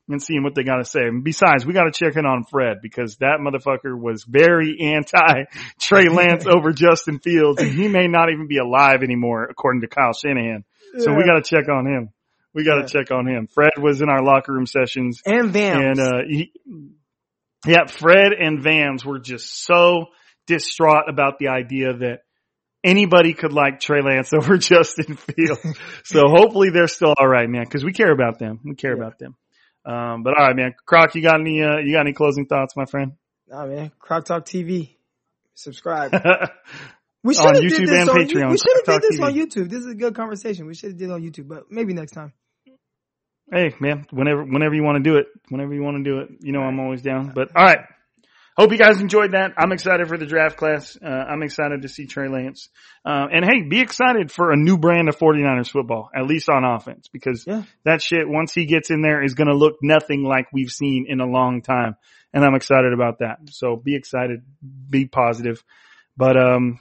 and seeing what they got to say. And besides, we got to check in on Fred because that motherfucker was very anti Trey Lance over Justin Fields and he may not even be alive anymore according to Kyle Shanahan. So we got to check on him. We got to check on him. Fred was in our locker room sessions and Vance. and, uh, he, yeah, Fred and Vams were just so distraught about the idea that anybody could like Trey Lance over Justin Fields. so hopefully they're still all right, man, because we care about them. We care Yeah. about them. Um, but all right, man. Croc, you got any, uh, you got any closing thoughts, my friend? Nah, man. Croc Talk TV. Subscribe. We should have did this and on, Patreon, We should have did this on YouTube. This is a good conversation. We should have did it on YouTube, but maybe next time. Man, whenever, whenever you want to do it, whenever you want to do it, you know, I'm always down. But all right. Hope you guys enjoyed that. I'm excited for the draft class. Uh, I'm excited to see Trey Lance. Uh, and hey, be excited for a new brand of 49ers football, at least on offense, because Yeah. that shit, once he gets in there, is going to look nothing like we've seen in a long time. And I'm excited about that. So be excited, be positive. But, um,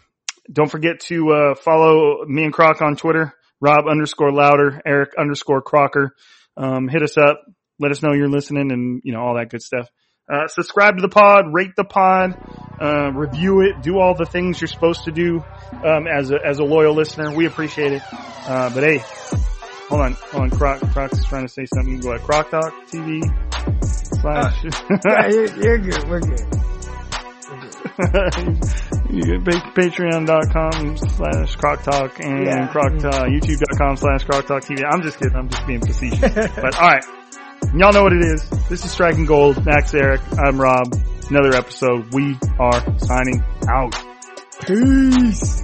don't forget to, uh, follow me and Croc on Twitter, Rob underscore lowder, Eric underscore Crocker. Um, hit us up. Let us know you're listening and, you know, all that good stuff. Uh, subscribe to the pod, rate the pod, uh, review it, do all the things you're supposed to do, um, as a, as a loyal listener. We appreciate it. Uh, but hey, hold on, hold on, Croc, Croc's trying to say something. You can go at Croc Talk TV slash. Yeah, you're, you're good. We're good. you get pa- patreon.com slash croc talk and Yeah. croc uh, youtube.com slash croc talk tv i'm just kidding. I'm just being facetious. But all right. Y'all know what it is. This is striking gold. Max eric i'm rob. Another episode. We are signing out. Peace.